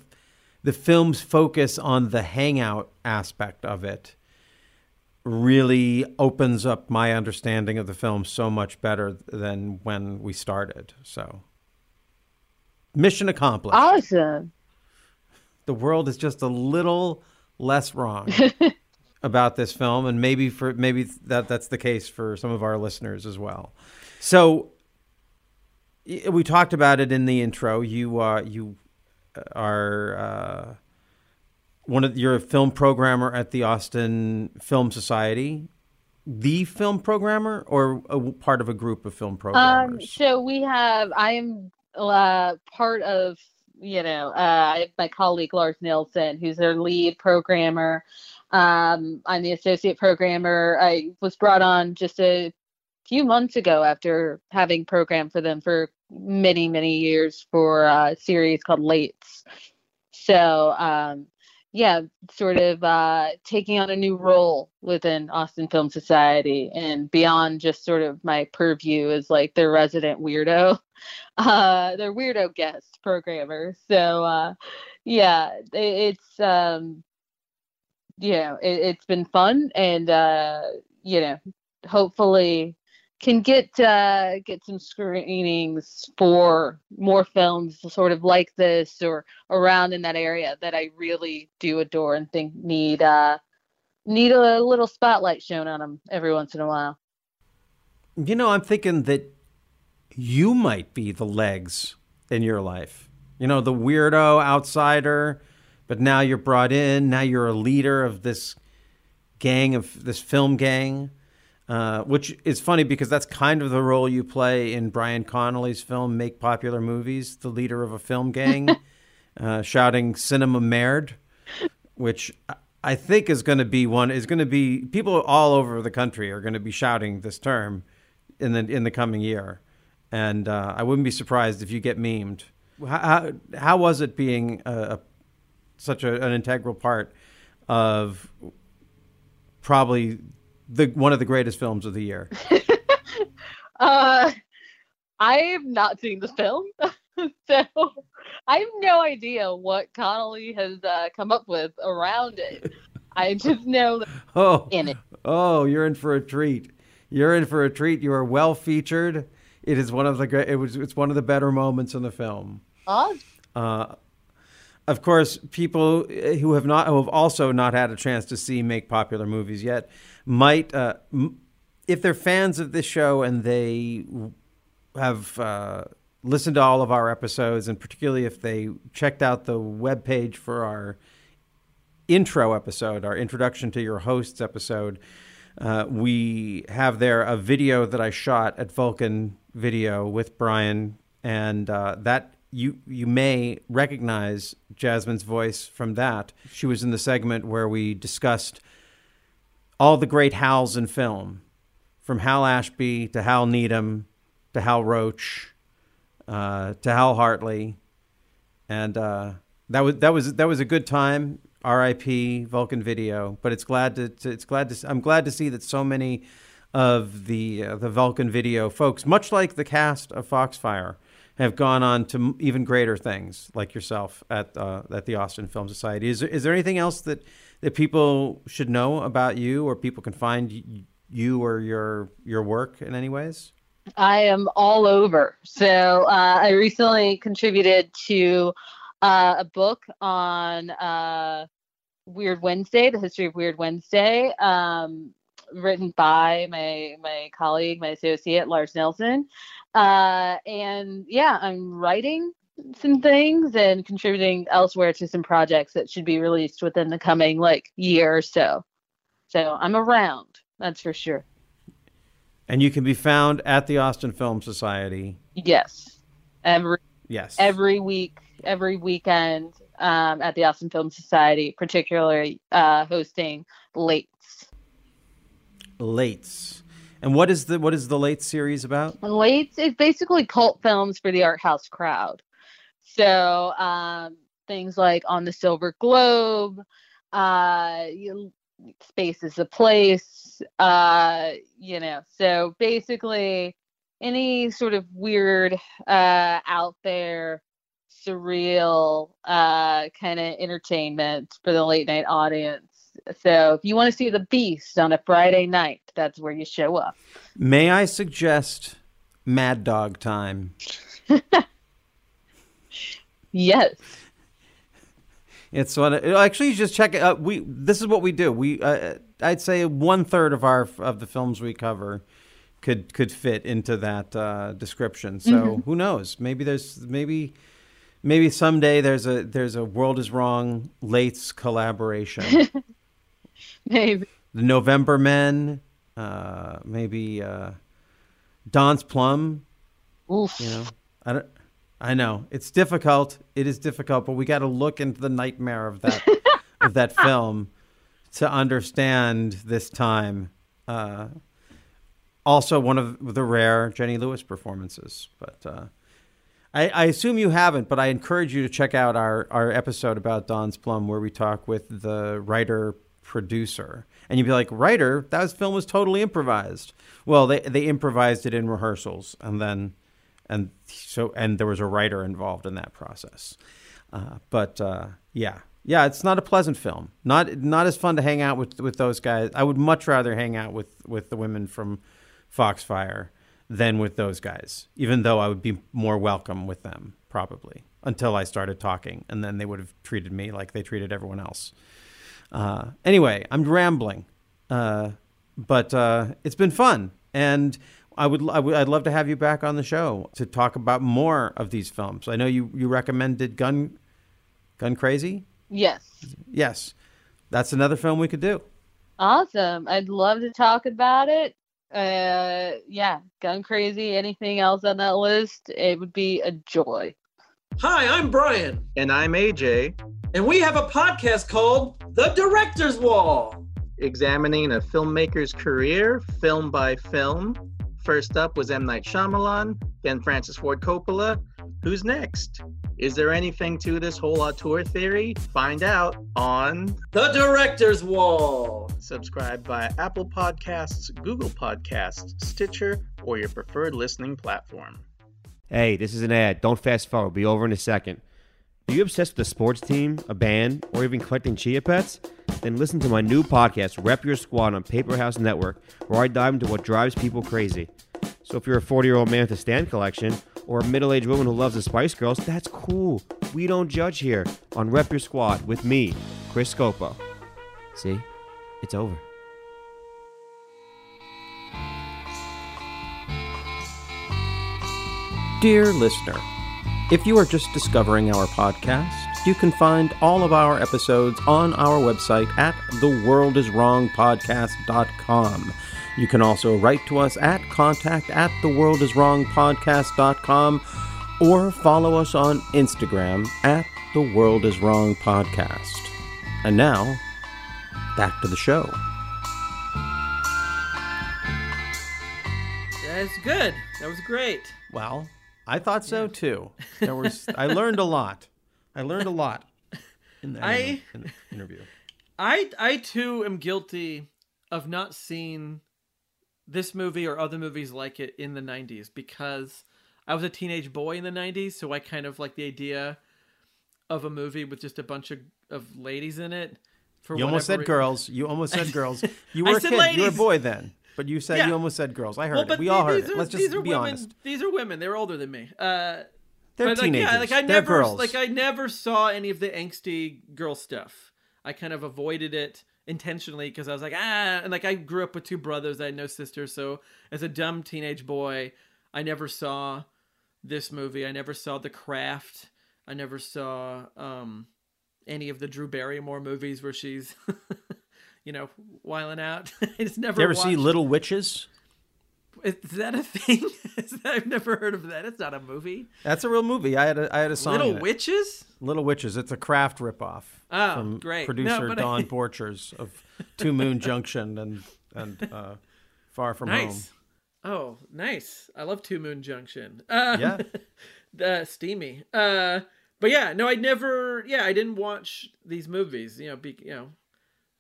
the film's focus on the hangout aspect of it really opens up my understanding of the film so much better than when we started. So, mission accomplished. Awesome. The world is just a little less wrong about this film, and maybe for maybe that that's the case for some of our listeners as well. So, we talked about it in the intro. You uh, you are uh, one of you're a film programmer at the Austin Film Society. The film programmer, or a part of a group of film Um, programmers? so we have. I am uh, part of you know, uh, I have my colleague Lars Nilsson, who's their lead programmer. Um, I'm the associate programmer. I was brought on just a few months ago after having programmed for them for many, many years for a series called Lates. So, um, yeah, sort of uh, taking on a new role within Austin Film Society and beyond just sort of my purview as like their resident weirdo, uh, their weirdo guest programmer. So, uh, yeah, it, it's um, it, has been fun and uh, you know, hopefully can get uh, get some screenings for more films sort of like this or around in that area that I really do adore and think need uh, need a little spotlight shown on them every once in a while. You know, I'm thinking that you might be the legs in your life. You know, the weirdo outsider, but now you're brought in. Now you're a leader of this gang of this film gang uh, which is funny because that's kind of the role you play in Bryan Connolly's film Make Popular Movies, the leader of a film gang, uh, shouting "Cinema Merde," which I think is going to be one is going to be people all over the country are going to be shouting this term in the in the coming year, and uh, I wouldn't be surprised if you get memed. How how was it being a, a such a, an integral part of probably the one of the greatest films of the year? uh, I have not seen the film, so I have no idea what Connolly has uh, come up with around it. I just know that oh, in it. Oh, you're in for a treat. You're in for a treat. You are well featured. It is one of the great. It was. It's one of the better moments in the film. Awesome. Uh, of course, people who have not, who have also not had a chance to see make popular movies yet, might, uh, if they're fans of this show and they have uh, listened to all of our episodes, and particularly if they checked out the web page for our intro episode, our introduction to your hosts episode, uh, we have there a video that I shot at Vulcan Video with Bryan, and uh, that you you may recognize Jazmyne's voice from that. She was in the segment where we discussed all the great Hals in film, from Hal Ashby to Hal Needham to Hal Roach uh, to Hal Hartley, and uh, that was that was that was a good time. R.I.P. Vulcan Video, but it's glad to, to, it's glad to I'm glad to see that so many of the uh, the Vulcan Video folks, much like the cast of Foxfire, have gone on to even greater things, like yourself at uh, at the Austin Film Society. Is is there anything else that that people should know about you, or people can find you or your your work in any ways? I am all over. So uh, I recently contributed to uh, a book on uh, Weird Wednesday, the history of Weird Wednesday, um, written by my my colleague, my associate Lars Nilsson. Uh, and yeah, I'm writing some things and contributing elsewhere to some projects that should be released within the coming like year or so. So I'm around, that's for sure. And you can be found at the Austin Film Society. Yes. Every yes. Every week, every weekend um, at the Austin Film Society, particularly uh, hosting Lates. Lates. And what is the what is the late series about? Late is basically cult films for the art house crowd. So um, things like on the Silver Globe, uh, you, Space is a Place, uh, you know. So basically, any sort of weird, uh, out there, surreal uh, kind of entertainment for the late night audience. So if you want to see the Beast on a Friday night, that's where you show up. May I suggest Mad Dog Time? Yes. It's one. Actually, just check it. out. we this is what we do. We uh, I'd say one third of our of the films we cover could could fit into that uh, description. So mm-hmm. who knows? Maybe there's maybe maybe someday there's a there's a world is wrong Lates collaboration. maybe the November Men. Uh, maybe uh, Don's Plum. Oof. You know, I don't. I know it's difficult. It is difficult, but we got to look into the nightmare of that of that film to understand this time. Uh, also, one of the rare Jenny Lewis performances. But uh, I, I, assume you haven't. But I encourage you to check out our our episode about Don's Plum, where we talk with the writer producer, and you'd be like, "Writer, that film was totally improvised." Well, they they improvised it in rehearsals, and then and so and there was a writer involved in that process. Uh, but uh, yeah, yeah, it's not a pleasant film. Not not as fun to hang out with with those guys. I would much rather hang out with with the women from Foxfire than with those guys. Even though I would be more welcome with them probably until I started talking, and then they would have treated me like they treated everyone else. Uh, anyway, I'm rambling, uh, but uh, it's been fun and I would, I would I'd love to have you back on the show to talk about more of these films. I know you you recommended Gun Gun Crazy? Yes. Yes. That's another film we could do. Awesome. I'd love to talk about it. Uh yeah, Gun Crazy, anything else on that list, it would be a joy. Hi, I'm Bryan. And I'm AJ. And we have a podcast called The Director's Wall, examining a filmmaker's career film by film First up was M. Night Shyamalan, then Francis Ford Coppola. Who's next? Is there anything to this whole auteur theory? Find out on The Director's Wall. Subscribe via Apple Podcasts, Google Podcasts, Stitcher, or your preferred listening platform. Hey, this is an ad. Don't fast forward. Be over in a second. Are you obsessed with a sports team, a band, or even collecting chia pets? Then listen to my new podcast, Rep Your Squad on Paper House Network, where I dive into what drives people crazy. So if you're a 40 year old man with a stand collection, or a middle aged woman who loves the Spice Girls, that's cool. We don't judge here on Rep Your Squad with me, Chris Scopo. See? It's over. Dear listener, if you are just discovering our podcast, you can find all of our episodes on our website at theworldiswrongpodcast.com. You can also write to us at contact at theworldiswrongpodcast.com or follow us on Instagram at The World Is Wrong Podcast. And now, back to the show. That's good. That was great. Well, I thought so yeah. too. There was I learned a lot. I learned a lot in that I, interview. I I too am guilty of not seeing this movie or other movies like it in the 90s because I was a teenage boy in the 90s, so I kind of like the idea of a movie with just a bunch of, of ladies in it. For you almost said girls. You almost said girls. You were a kid. Ladies. You were a boy then. But you said yeah. you almost said girls. I heard well, it. We all heard it. Let's just be women, honest. These are women. They're older than me. Uh, They're but teenagers. Like, yeah, like I They're never, girls. like I never saw any of the angsty girl stuff. I kind of avoided it intentionally because I was like, ah, and like I grew up with two brothers. I had no sisters, so as a dumb teenage boy, I never saw this movie. I never saw The Craft. I never saw um, any of the Drew Barrymore movies where she's, you know, wiling out. I just never. You ever watched... see Little Witches? Is that a thing? that, I've never heard of that. It's not a movie. That's a real movie. I had a I had a song. Little Witches. Little Witches. It's a craft ripoff. Oh, from great. Producer no, Don I... Borchers of Two Moon Junction and and uh, Far From nice. Home. Oh, nice. I love Two Moon Junction. Uh, yeah. uh, steamy. Uh, but yeah, no, I never. Yeah, I didn't watch these movies. You know, be, you know.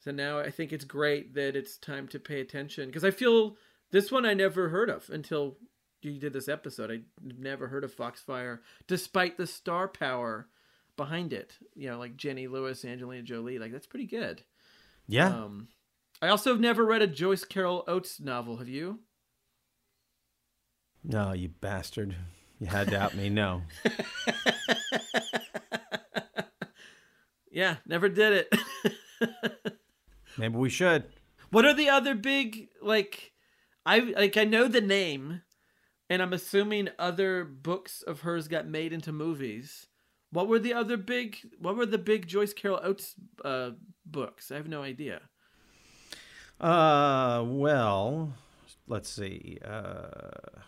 So now I think it's great that it's time to pay attention because I feel this one I never heard of until you did this episode. I never heard of Foxfire, despite the star power behind it. You know, like Jenny Lewis, Angelina Jolie. Like that's pretty good. Yeah. Um, I also have never read a Joyce Carol Oates novel. Have you? No, you bastard. You had to out me. No. yeah, never did it. Maybe we should. What are the other big like? I like I know the name, and I'm assuming other books of hers got made into movies. What were the other big? What were the big Joyce Carol Oates uh, books? I have no idea. Uh, well, let's see. Uh,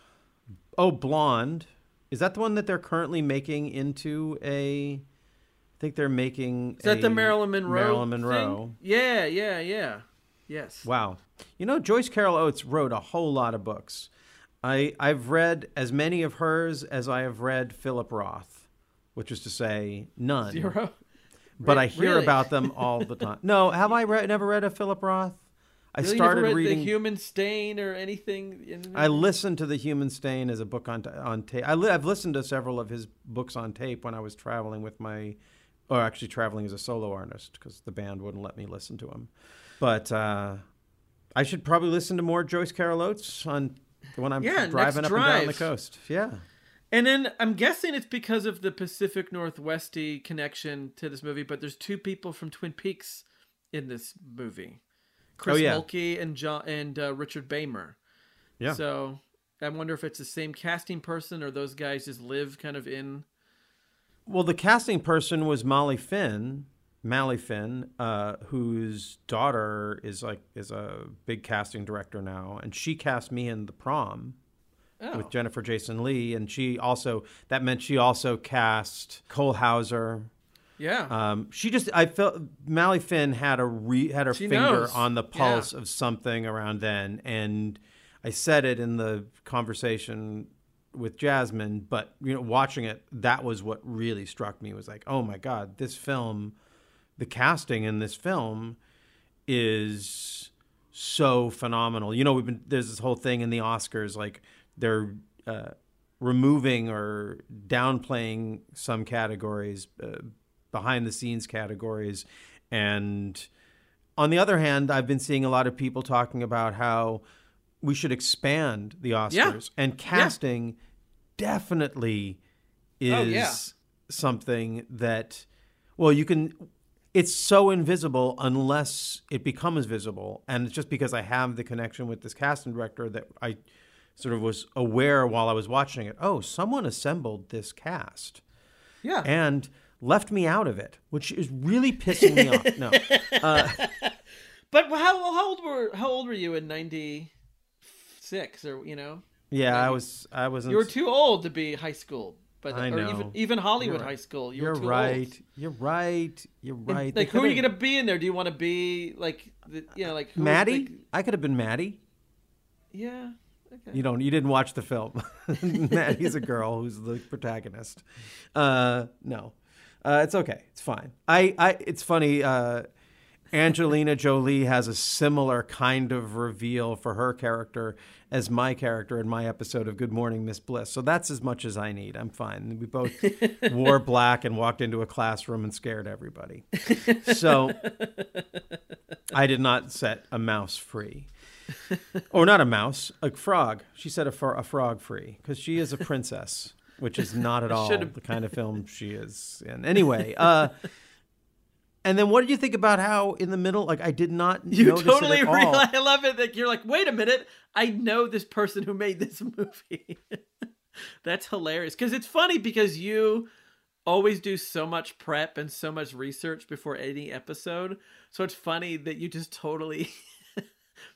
oh, Blonde Is that the one that they're currently making into a? I think they're making. Is that the Marilyn Monroe? Marilyn thing? Monroe. Yeah, yeah, yeah. Yes. Wow. You know, Joyce Carol Oates wrote a whole lot of books. I I've read as many of hers as I have read Philip Roth, which is to say none. Zero. But Re- I hear about them all the time. No, have I read, never read a Philip Roth? I Really started read reading. the Human Stain or anything. in- I listened to The Human Stain as a book on on tape. I li- I've listened to several of his books on tape when I was traveling with my, or actually traveling as a solo artist because the band wouldn't let me listen to him. But uh, I should probably listen to more Joyce Carol Oates on when I'm Yeah, driving up and down the coast. Yeah. And then I'm guessing it's because of the Pacific Northwesty connection to this movie, but there's two people from Twin Peaks in this movie. Chris Oh, yeah. Mulkey and John and uh, Richard Beymer. Yeah. So I wonder if it's the same casting person or those guys just live kind of in. Well, the casting person was Mali Finn, Mali Finn, uh, whose daughter is like is a big casting director now, and she cast me in the prom Oh. with Jennifer Jason Leigh, and she also that meant she also cast Cole Hauser. Yeah. Um, she just I felt Mali Finn had a re, had her She finger knows. on the Yeah. pulse of something around then, and I said it in the conversation with Jazmyne, but you know, watching it, that was what really struck me was like, oh my god, this film, the casting in this film is so phenomenal. You know, we've been there's this whole thing in the Oscars like they're uh, removing or downplaying some categories, uh, behind the scenes categories, and on the other hand, I've been seeing a lot of people talking about how we should expand the Oscars Yeah. and casting definitely is Oh, yeah. something that well you can it's so invisible unless it becomes visible and it's just because i have the connection with this casting director that i sort of was aware while i was watching it oh someone assembled this cast Yeah. and left me out of it which is really pissing me off no uh, But how how old were how old were you in '96 or you know? yeah i was i wasn't You were too old to be high school, but I or know. even even Hollywood You're high school. You you're too right Old. you're right you're right They like, who are you gonna be in there? Do you want to be like, the, you know, like who, maddie like- i could have been maddie yeah. Okay. You don't. You didn't watch the film. Maddie's a girl who's the protagonist. Uh, no, uh, it's okay. It's fine. I. I. It's funny. Uh, Angelina Jolie has a similar kind of reveal for her character as my character in my episode of Good Morning Miss Bliss. So that's as much as I need. I'm fine. We both wore black and walked into a classroom and scared everybody. So I did not set a mouse free or not a mouse, a frog. She said a, fro- a frog free because she is a princess, which is not at all the kind of film she is in. Anyway, uh, and then what did you think about how in the middle, like I did not You notice totally it at all. realize. I love it that you're like, wait a minute, I know this person who made this movie. That's hilarious because it's funny because you always do so much prep and so much research before any episode. So it's funny that you just totally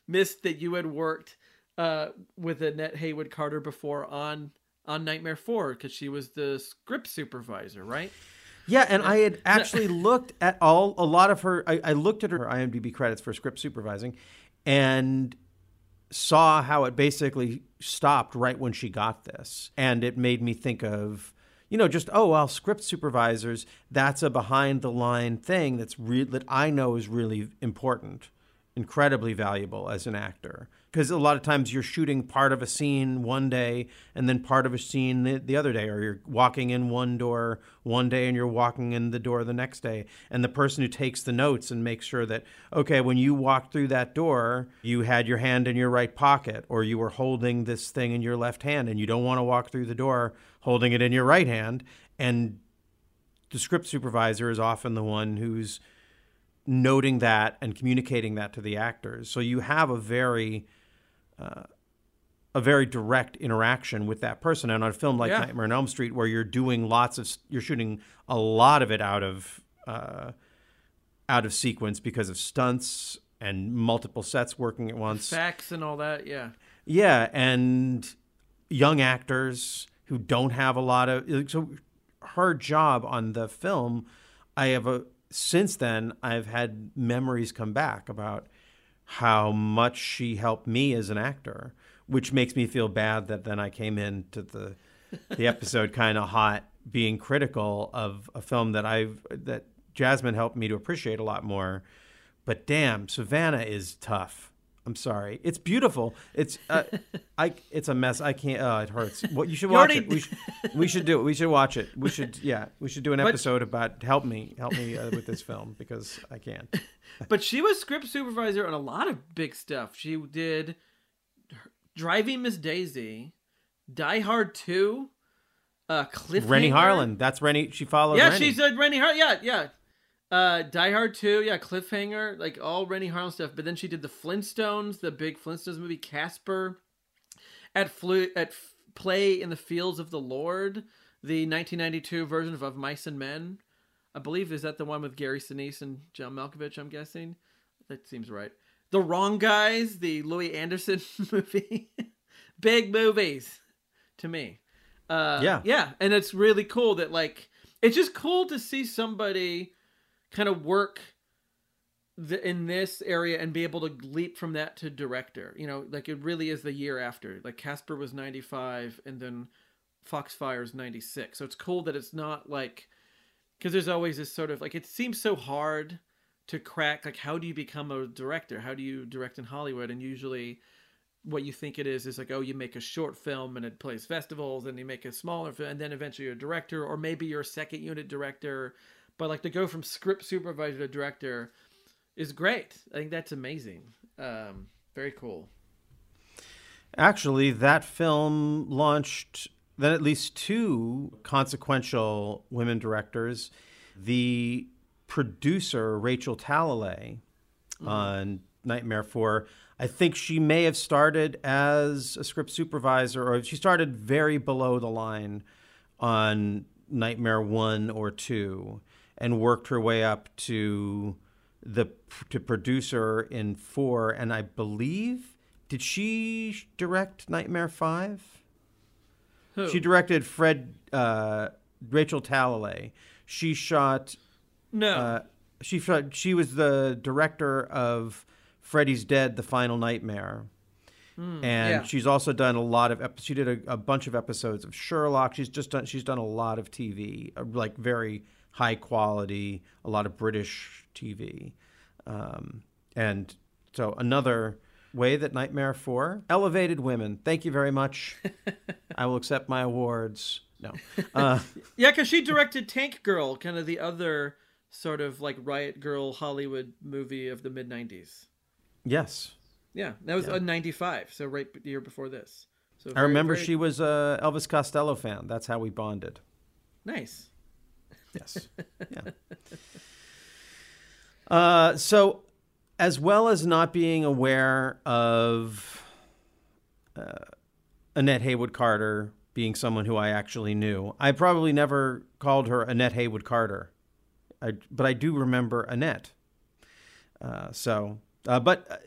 missed that you had worked uh, with Annette Haywood Carter before on on Nightmare Four because she was the script supervisor, right? Yeah, and I had actually looked at all a lot of her. I, I looked at her IMDb credits for script supervising, and saw how it basically stopped right when she got this, and it made me think of. You know, just oh well, script supervisors. That's a behind the line thing that's re- that I know is really important, incredibly valuable as an actor. Because a lot of times you're shooting part of a scene one day and then part of a scene the, the other day, or you're walking in one door one day and you're walking in the door the next day. And the person who takes the notes and makes sure that, okay, when you walked through that door, you had your hand in your right pocket, or you were holding this thing in your left hand, and you don't want to walk through the door holding it in your right hand. And the script supervisor is often the one who's noting that and communicating that to the actors. So you have a very uh, a very direct interaction with that person. And on a film like Yeah. Nightmare on Elm Street, where you're doing lots of, you're shooting a lot of it out of uh, out of sequence because of stunts and multiple sets working at once. Facts and all that, yeah. Yeah, and young actors who don't have a lot of so her job on the film i have a since then i've had memories come back about how much she helped me as an actor which makes me feel bad that then i came into the the episode kind of hot being critical of a film that i've that Jazmyne helped me to appreciate a lot more. But damn savannah is tough I'm sorry. It's beautiful. It's uh, I. It's a mess. I can't. Oh, it hurts. What you should You watch it. We should, we should do it. We should watch it. We should. Yeah. We should do an But- episode about help me, help me uh, with this film because I can't. But she was script supervisor on a lot of big stuff. She did Driving Miss Daisy, Die Hard 2, uh, Cliffhanger. Renny Harlin. That's Renny. She followed. Yeah, Renny. she said Renny Harlin. Yeah, yeah. Uh, Die Hard 2, yeah, Cliffhanger, like all Renny Harlin stuff. But then she did the Flintstones, the big Flintstones movie, Casper, at flu at F- Play in the Fields of the Lord, the 1992 version of Of Mice and Men. I believe is that the one with Gary Sinise and John Malkovich. I'm guessing that seems right. The Wrong Guys, the Louie Anderson movie, big movies to me. Uh, Yeah. yeah, and it's really cool that like it's just cool to see somebody kind of work the, in this area and be able to leap from that to director. You know, like it really is the year after. Like Casper was 95 and then Foxfire is 96. So it's cool that it's not like cuz there's always this sort of like it seems so hard to crack like how do you become a director? How do you direct in Hollywood? And usually what you think it is is like oh you make a short film and it plays festivals and you make a smaller film and then eventually you're a director or maybe you're a second unit director but like to go from script supervisor to director is great. I think that's amazing. Um, very cool. Actually, that film launched then at least two consequential women directors. The producer, Rachel Talalay, on Nightmare 4, I think she may have started as a script supervisor, or she started very below the line on Nightmare 1 or 2 and worked her way up to the to producer in 4 and I believe did she direct Nightmare 5? Who? She directed Fred uh, Rachel Talalay. She shot no uh, she shot, she was the director of Freddy's Dead: The Final Nightmare. Hmm, and yeah. she's also done a lot of she did a, a bunch of episodes of Sherlock. She's just done she's done a lot of TV, uh, like very high quality, a lot of British TV. Um, and so another way that Nightmare 4 elevated women. Thank you very much. I will accept my awards. No. Uh, yeah because she directed tank girl kind of the other sort of like riot girl hollywood movie of the mid 90s yes. yeah that was Yeah. a 95 so right the year before this so I remember very she was a Elvis Costello fan. That's how we bonded. nice Yes. Yeah. Uh, so, as well as not being aware of uh, Annette Haywood Carter being someone who I actually knew, I probably never called her Annette Haywood Carter, I, but I do remember Annette. Uh, so, uh, but uh,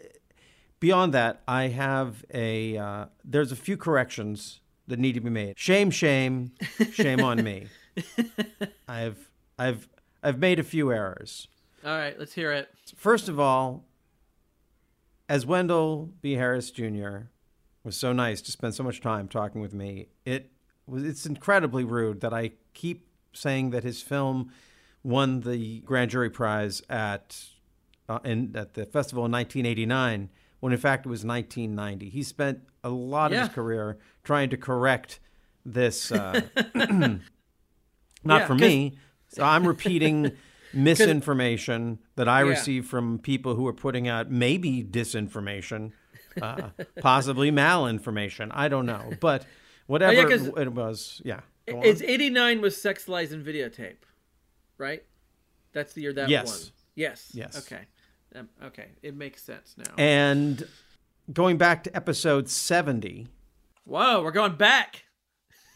beyond that, I have a uh, there's a few corrections that need to be made. Shame, shame, shame on me. I've I've I've made a few errors. all right let's hear it First of all, as Wendell B. Harris Jr. was so nice to spend so much time talking with me, it was it's incredibly rude that I keep saying that his film won the grand jury prize at uh, in at the festival in 1989 when in fact it was 1990. He spent a lot of his career trying to correct this uh, not Yeah, for me. So I'm repeating misinformation that I Yeah. receive from people who are putting out maybe disinformation, uh, possibly malinformation. I don't know, but whatever Oh, it, it was, yeah. It's 89 was Sex Lies and Videotape, right? That's the year that Yes. won. Yes. Yes. Okay. Um, okay. It makes sense now. and going back to episode 70, Whoa, we're going back.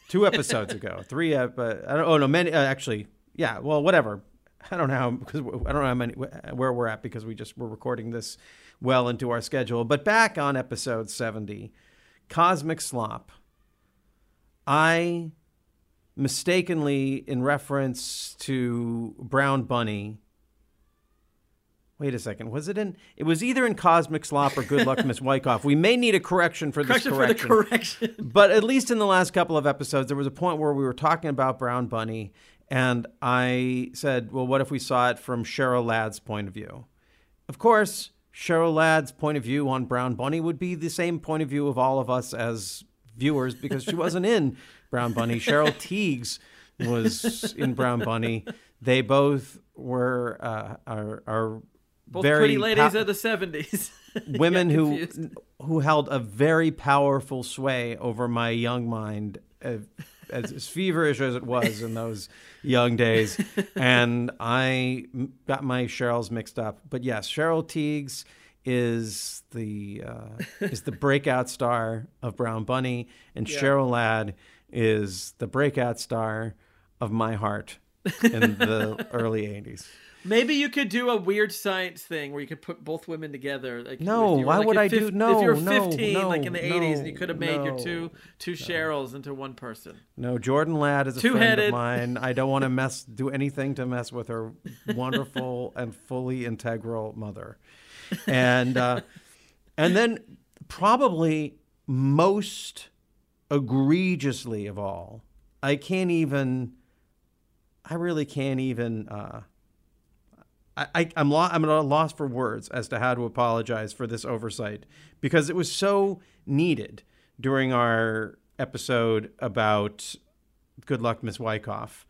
Two episodes ago, three. Uh, I don't. Oh no, many. Uh, actually, yeah. Well, whatever. I don't know because I don't know how many where we're at because we just we're recording this well into our schedule. But back on episode seventy, Cosmic Slop. I mistakenly, in reference to Brown Bunny, Wait a second. Was it in? It was either in Cosmic Slop or Good Luck, Miss Wyckoff. We may need a correction for Correction this for the correction. correction. but at least in the last couple of episodes, there was a point where we were talking about Brown Bunny, and I said, "Well, what if we saw it from Cheryl Ladd's point of view?" Of course, Cheryl Ladd's point of view on Brown Bunny would be the same point of view of all of us as viewers because she wasn't in Brown Bunny. Cheryl Tiegs was in Brown Bunny. They both were uh, are, are Both very pretty ladies of the 70s. women who who held a very powerful sway over my young mind, uh, as, as feverish as it was in those young days, and I got my Cheryl's mixed up. But yes, Cheryl Tiegs is the uh, is the breakout star of Brown Bunny, and Yeah. Cheryl Ladd is the breakout star of my heart in the early '80s. Maybe you could do a weird science thing where you could put both women together. Like, No, were, why like, would I do- fif- no, If you're no, 15, like in the no, 80s, and you could have made your two two Cheryls into one person. No, Jordan Ladd is a friend Two-headed. of mine. I don't want to mess, do anything to mess with her wonderful and fully integral mother. And uh, and then probably most egregiously of all, I can't even. I really can't even. Uh, I, I'm lo- I'm at a loss for words as to how to apologize for this oversight because it was so needed during our episode about Good Luck, Miss Wyckoff.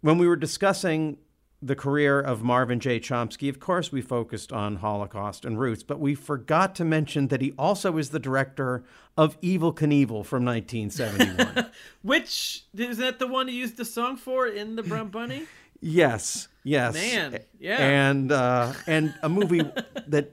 When we were discussing the career of Marvin J. Chomsky, of course, we focused on Holocaust and roots, but we forgot to mention that he also is the director of Evel Knievel from 1971. Which is that the one you used the song for in the Brown Bunny? Yes, yes, Man, yeah. and uh, and a movie that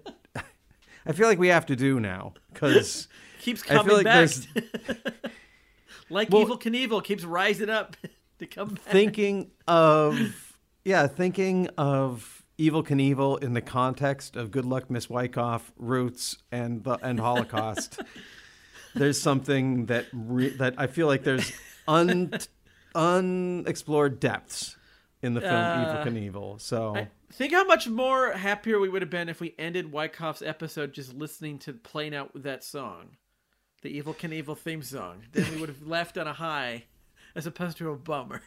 I feel like we have to do now because Keeps I feel coming like back. like Well- Evel Knievel keeps rising up to come back. thinking of yeah, thinking of Evel Knievel in the context of Good Luck, Miss Wyckoff, Roots, and the and Holocaust. there's something that re- that I feel like there's un unexplored depths in the film Uh, Evel Knievel. So I- Think how much more happier we would have been if we ended Wyckoff's episode just listening to playing out that song, the Evel Knievel theme song. Then we would have left on a high, as opposed to a bummer.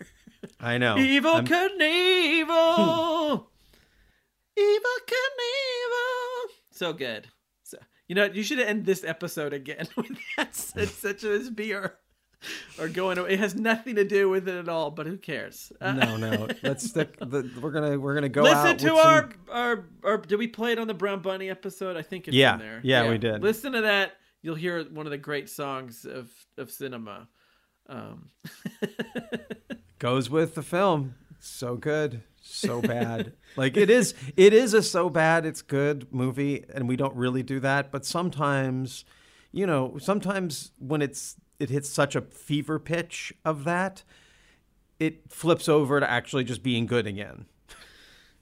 I know Evel I'm- Knievel, Evel Knievel. So good. So you know you should end this episode again with that. It's such a beer. Or going. away. It has nothing to do with it at all. But who cares? Uh, no, no. Let's stick. The, we're gonna we're gonna go out. Listen to with some- our, our our did we play it on the Brown Bunny episode? I think it's Yeah, in there. yeah, we did. Listen to that. You'll hear one of the great songs of of cinema. Um, goes with the film. So good, so bad. like it is, it is a so bad it's good movie, and we don't really do that. But sometimes, you know, sometimes when it's it hits such a fever pitch of that, it flips over to actually just being good again.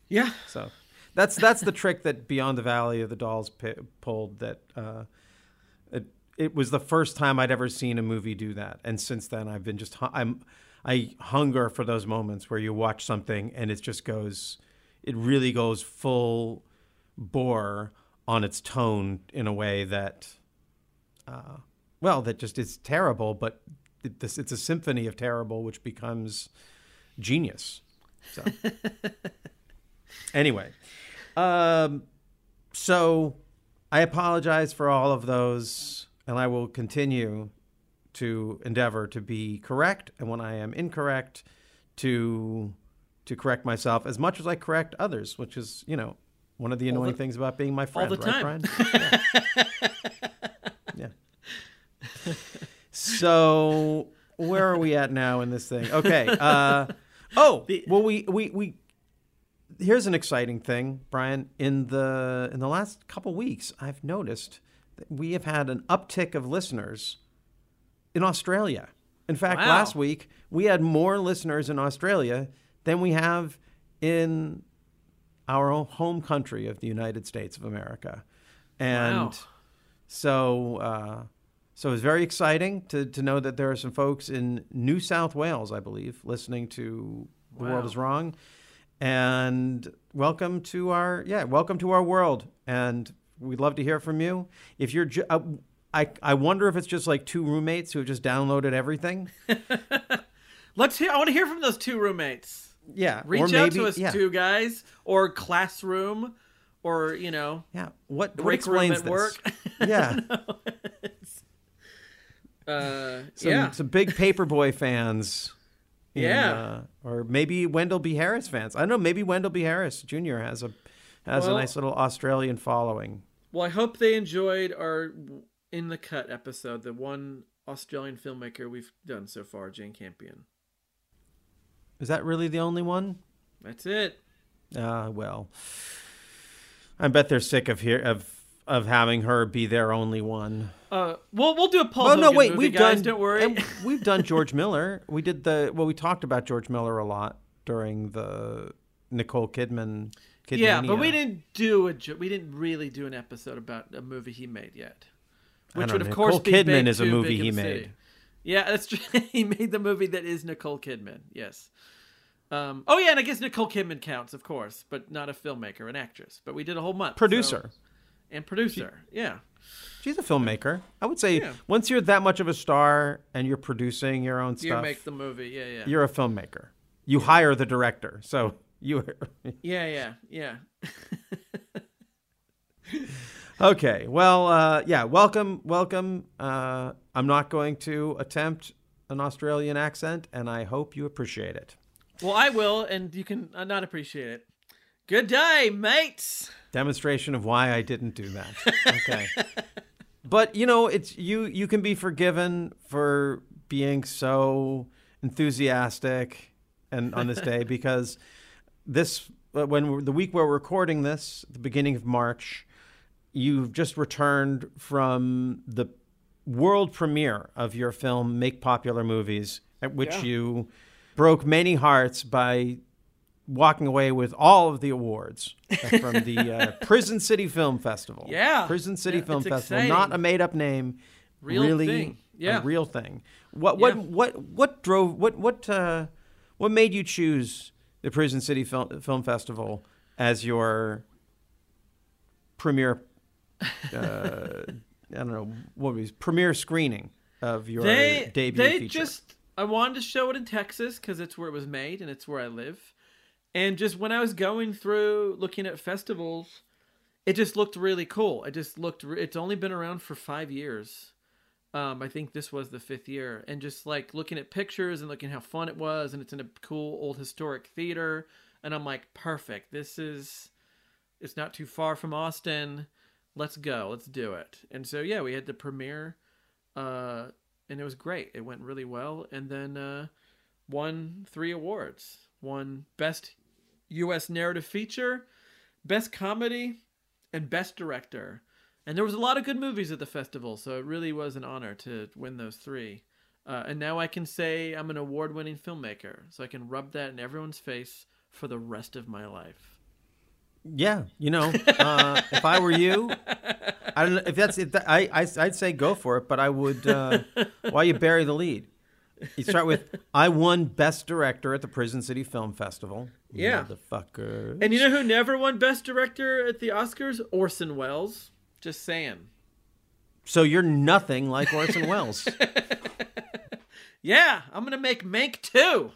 Yeah. So that's that's the trick that Beyond the Valley of the Dolls pi pulled. That uh, it it was the first time I'd ever seen a movie do that, and since then I've been just I'm I hunger for those moments where you watch something and it just goes, it really goes full bore on its tone in a way that, uh, well, that just is terrible, but it, this, it's a symphony of terrible, which becomes genius. So. Anyway, um, so I apologize for all of those, and I will continue to endeavor to be correct, and when I am incorrect, to to correct myself as much as I correct others, which is you know one of the annoying the- things about being my friend, all friend, the right, time. Bryan? Yeah. yeah. So where are we at now in this thing? Okay. Uh, oh, well, we we we here's an exciting thing, Bryan. In the in the last couple weeks, I've noticed that we have had an uptick of listeners in Australia. In fact, Wow. last week we had more listeners in Australia than we have in our own home country of the United States of America. And Wow. so uh, So it's very exciting to, to know that there are some folks in New South Wales, I believe, listening to The World is Wrong. And welcome to our yeah, welcome to our world. And we'd love to hear from you. If you're ju- uh, I I wonder if it's just like two roommates who have just downloaded everything. Let's hear. I want to hear from those two roommates. Yeah, Reach out maybe- to us, yeah. two guys, or classroom, or you know, Yeah. What what explains at this? work. Yeah. uh, some, yeah, some big Paperboy fans. in, Yeah. uh, or maybe Wendell B. Harris fans. I don't know. Maybe Wendell B. Harris Jr. has a has Well- a nice little Australian following. Well, I hope they enjoyed our in the cut episode, the one Australian filmmaker we've done so far, Jane Campion. Is that really the only one? That's it. Uh, well, I bet they're sick of here of of having her be their only one. Uh, we'll we'll do a Paul oh no, wait, movie, we've guys. done. Don't worry. and we've done George Miller. We did the well. We talked about George Miller a lot during the Nicole Kidman. Kidmania. yeah, but we didn't do a we didn't really do an episode about a movie he made yet, which would of know. course Nicole be Kidman is a movie he the City. made. Yeah, that's true. he made the movie that is Nicole Kidman. Yes. Um, oh yeah, and I guess Nicole Kidman counts, of course, but not a filmmaker, an actress. But we did a whole month. so- Producer. And producer. yeah. She's a filmmaker. I would say Yeah. once you're that much of a star and you're producing your own stuff, you make the movie. Yeah, yeah. You're a filmmaker. You hire the director, so you. Yeah, yeah, yeah. okay. Well, uh, yeah. Welcome, welcome. Uh, I'm not going to attempt an Australian accent, and I hope you appreciate it. Well, I will, and you can uh, not appreciate it. Good day, mates. Demonstration of why I didn't do that. Okay. but you know, it's you. You can be forgiven for being so enthusiastic and on this day because this uh, when we're, the week we're recording this, the beginning of March, you've just returned from the world premiere of your film "Make Popular Movies," at which Yeah. you broke many hearts by walking away with all of the awards from the uh, Prison City Film Festival. Yeah. Prison City Yeah, Film Festival, exciting. not a made-up name, Real really thing. Yeah. a real thing. What what Yeah. what what drove what what uh, what made you choose the Prison City Film Film Festival as your premiere? Uh, I don't know what was premiere screening of your they debut they feature. just I wanted to show it in Texas because it's where it was made and it's where I live. And just when I was going through looking at festivals, it just looked really cool. It just looked. re- It's only been around for five years. Um, I think this was the fifth year, and just like looking at pictures and looking how fun it was, and it's in a cool old historic theater, and I'm like, perfect. This is, it's not too far from Austin. Let's go. Let's do it. And so yeah, we had the premiere, uh, and it was great. It went really well, and then uh, won three awards. Won best U.S. narrative feature, best comedy, and best director. And there was a lot of good movies at the festival, so it really was an honor to win those three. Uh, and now I can say I'm an award-winning filmmaker, so I can rub that in everyone's face for the rest of my life. Yeah, you know, uh, if I were you, I don't know if that's if that, I, I I'd say go for it, but I would. Uh, why you bury the lead? You start with I won Best Director at the Prison City Film Festival. Yeah. motherfucker. And you know who never won Best Director at the Oscars? Orson Welles. Just saying. So you're nothing like Orson Welles. Yeah, I'm gonna make Mank too.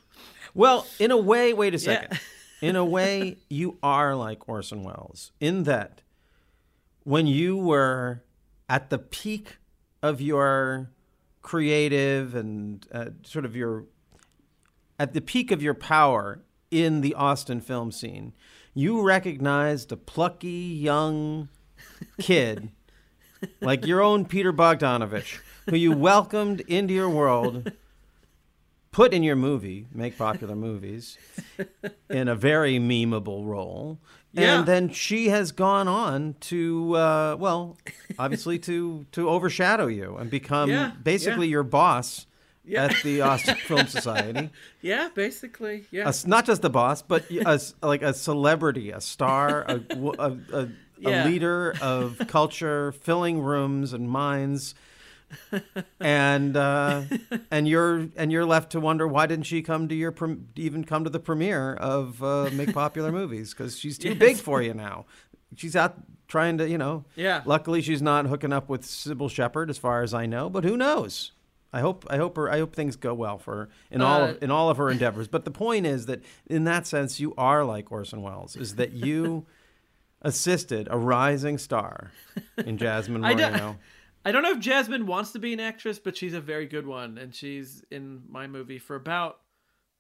well, in a way, wait a Yeah. second. in a way, you are like Orson Welles in that when you were at the peak of your creative and uh, sort of your at the peak of your power in the Austin film scene, you recognized a plucky young kid like your own Peter Bogdanovich, who you welcomed into your world, put in your movie, make popular movies, in a very memeable role. Yeah. And then she has gone on to, uh, well, obviously to to overshadow you and become Yeah, basically yeah. your boss Yeah. at the Austin Film Society. Yeah, basically. Yeah. A not just the boss, but a like a celebrity, a star, a, a, a leader of culture, filling rooms and minds, and uh, and you're and you're left to wonder why didn't she come to your prem- even come to the premiere of uh, Make Popular Movies because she's too Yes. big for you now. She's out trying to, you know. Yeah. Luckily, she's not hooking up with Cybill Shepherd, as far as I know. But who knows? I hope I hope her I hope things go well for her in all Uh, of, in all of her endeavors. But the point is that in that sense, you are like Orson Welles. Is that you assisted a rising star in Jazmyne Moreno? I don't know if Jazmyne wants to be an actress, but she's a very good one, and she's in my movie for about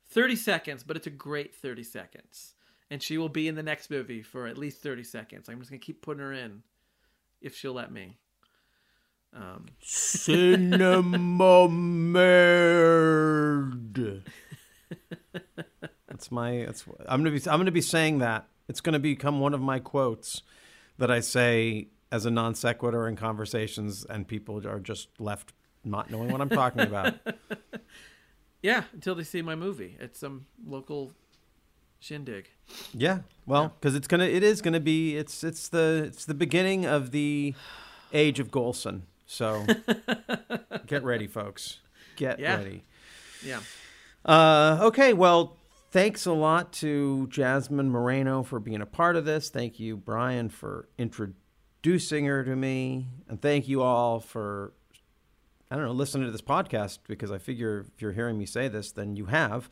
thirty seconds. But it's a great thirty seconds, and she will be in the next movie for at least thirty seconds. I'm just gonna keep putting her in, if she'll let me. Um, Cinema Merd. That's my. That's. I'm gonna be. I'm gonna be saying that. It's gonna become one of my quotes that I say as a non sequitur in conversations, and people are just left not knowing what I'm talking about. yeah, until they see my movie at some local shindig. Yeah. Well, because it's gonna. It is gonna be. It's. It's the. It's the beginning of the age of Golson. So get ready, folks. Get Yeah. ready. Yeah. Uh, okay, well, thanks a lot to Jazmyne Moreno for being a part of this. Thank you, Bryan, for introducing her to me. And thank you all for, I don't know, listening to this podcast because I figure if you're hearing me say this, then you have.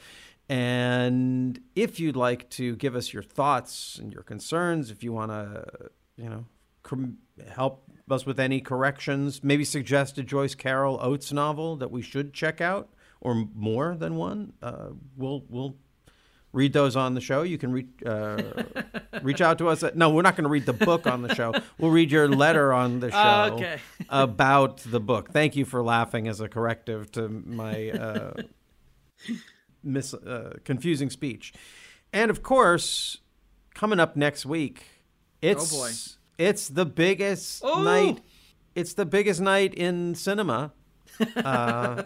And if you'd like to give us your thoughts and your concerns, if you want to, you know, com- help us with any corrections, maybe suggest a Joyce Carol Oates novel that we should check out, or more than one, uh, we'll we'll read those on the show. You can reach uh, reach out to us. At, no, we're not going to read the book on the show. We'll read your letter on the show Oh, okay. about the book. Thank you for laughing as a corrective to my uh, mis- uh, confusing speech. And of course, coming up next week, it's Oh, it's the biggest Oh! night. It's the biggest night in cinema. Uh,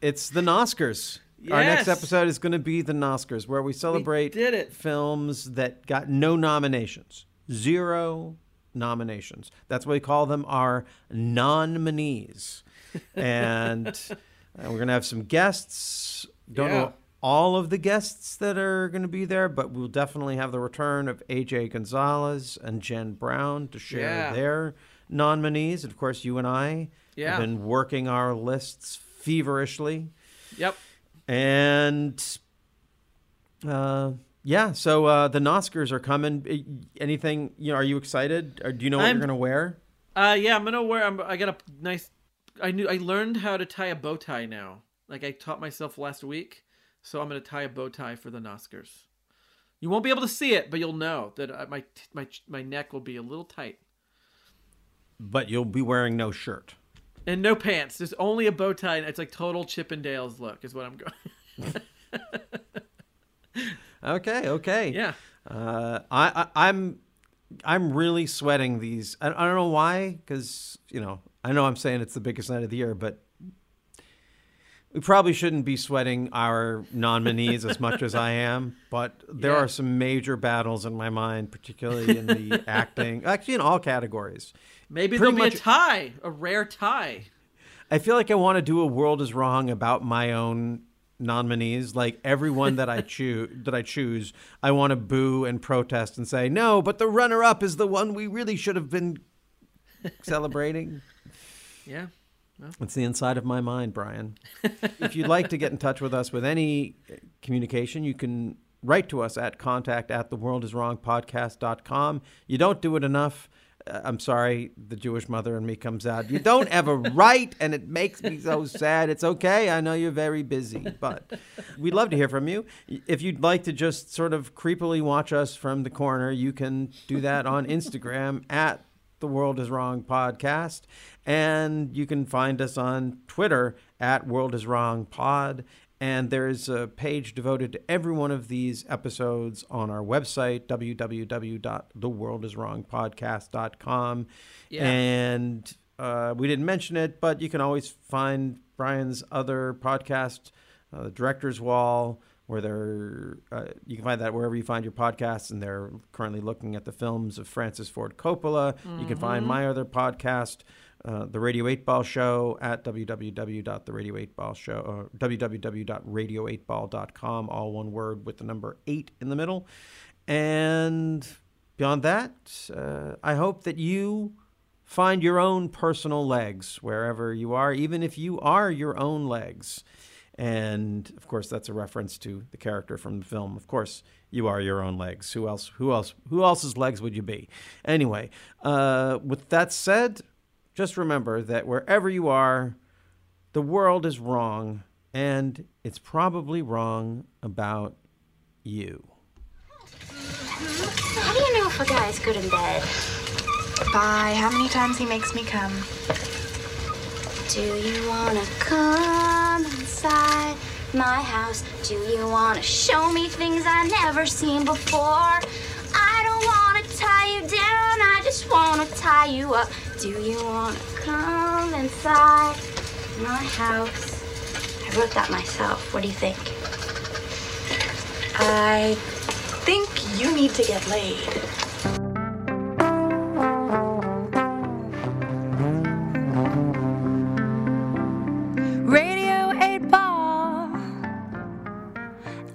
it's the Oscars. Our next episode is going to be the Oscars, where we celebrate did it. films that got no nominations, zero nominations. That's why we call them our nominees. and uh, we're going to have some guests. Don't Yeah. know all of the guests that are going to be there, but we'll definitely have the return of AJ Gonzalez and Jen Brown to share Yeah. their nominees. And of course, you and I Yeah. have been working our lists feverishly. Yep. And uh, yeah, so uh, the Oscars are coming. Anything? You know, are you excited? Or do you know what I'm- you're gonna wear? Uh, yeah, I'm gonna wear. I'm, I got a nice. I knew. I learned how to tie a bow tie now. Like I taught myself last week, so I'm gonna tie a bow tie for the Oscars. You won't be able to see it, but you'll know that uh, my my my neck will be a little tight But you'll be wearing no shirt. And no pants. There's only a bow tie. And it's like total Chippendales look is what I'm going. Okay, okay. Yeah. Uh, I, I I'm I'm really sweating these. I, I don't know why, because you know I know I'm saying it's the biggest night of the year, but we probably shouldn't be sweating our nominees as much as I am. But there Yeah. are some major battles in my mind, particularly in the acting, actually in all categories. Maybe Pretty there'll be a tie, a rare tie. I feel like I want to do a world is wrong about my own nominees. Like everyone that I choose, that I choose, I want to boo and protest and say no. But the runner-up is the one we really should have been celebrating. Yeah. Well, It's the inside of my mind, Bryan. if you'd like to get in touch with us with any uh, communication, you can write to us at contact at theworldiswrongpodcast.com. You don't do it enough. Uh, I'm sorry, the Jewish mother in me comes out. You don't ever write, and it makes me so sad. It's okay. I know you're very busy, but we'd love to hear from you. If you'd like to just sort of creepily watch us from the corner, you can do that on Instagram at the World is Wrong podcast. And you can find us on Twitter at World is Wrong Pod. And there's a page devoted to every one of these episodes on our website, www.theworldiswrongpodcast.com. Yeah. And uh, we didn't mention it, but you can always find Bryan's other podcast, uh, The Director's Wall, where they're uh, you can find that wherever you find your podcasts, and they're currently looking at the films of Francis Ford Coppola. You can find Mhm. my other podcast, uh, the Radio 8 Ball Show at www.the8ballshow or www.radio8ball.com, all one word with the number 8 in the middle. And beyond that, uh, I hope that you find your own personal legs wherever you are, even if you are your own legs. And of course, that's a reference to the character from the film. Of course, you are your own legs. Who else? Who else? Who else's legs would you be? Anyway, uh, with that said, just remember that wherever you are, the world is wrong, and it's probably wrong about you. How do you know if a guy's good in bed? By how many times he makes me come. Do you wanna come inside my house? Do you wanna show me things I've never seen before? I don't wanna tie you down, I just wanna tie you up. Do you wanna come inside my house? I wrote that myself. What do you think? I think you need to get laid.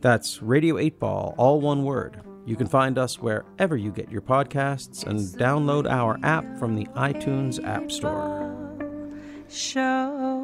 That's Radio 8 Ball, all one word. You can find us wherever you get your podcasts and download our app from the iTunes App Store. Show.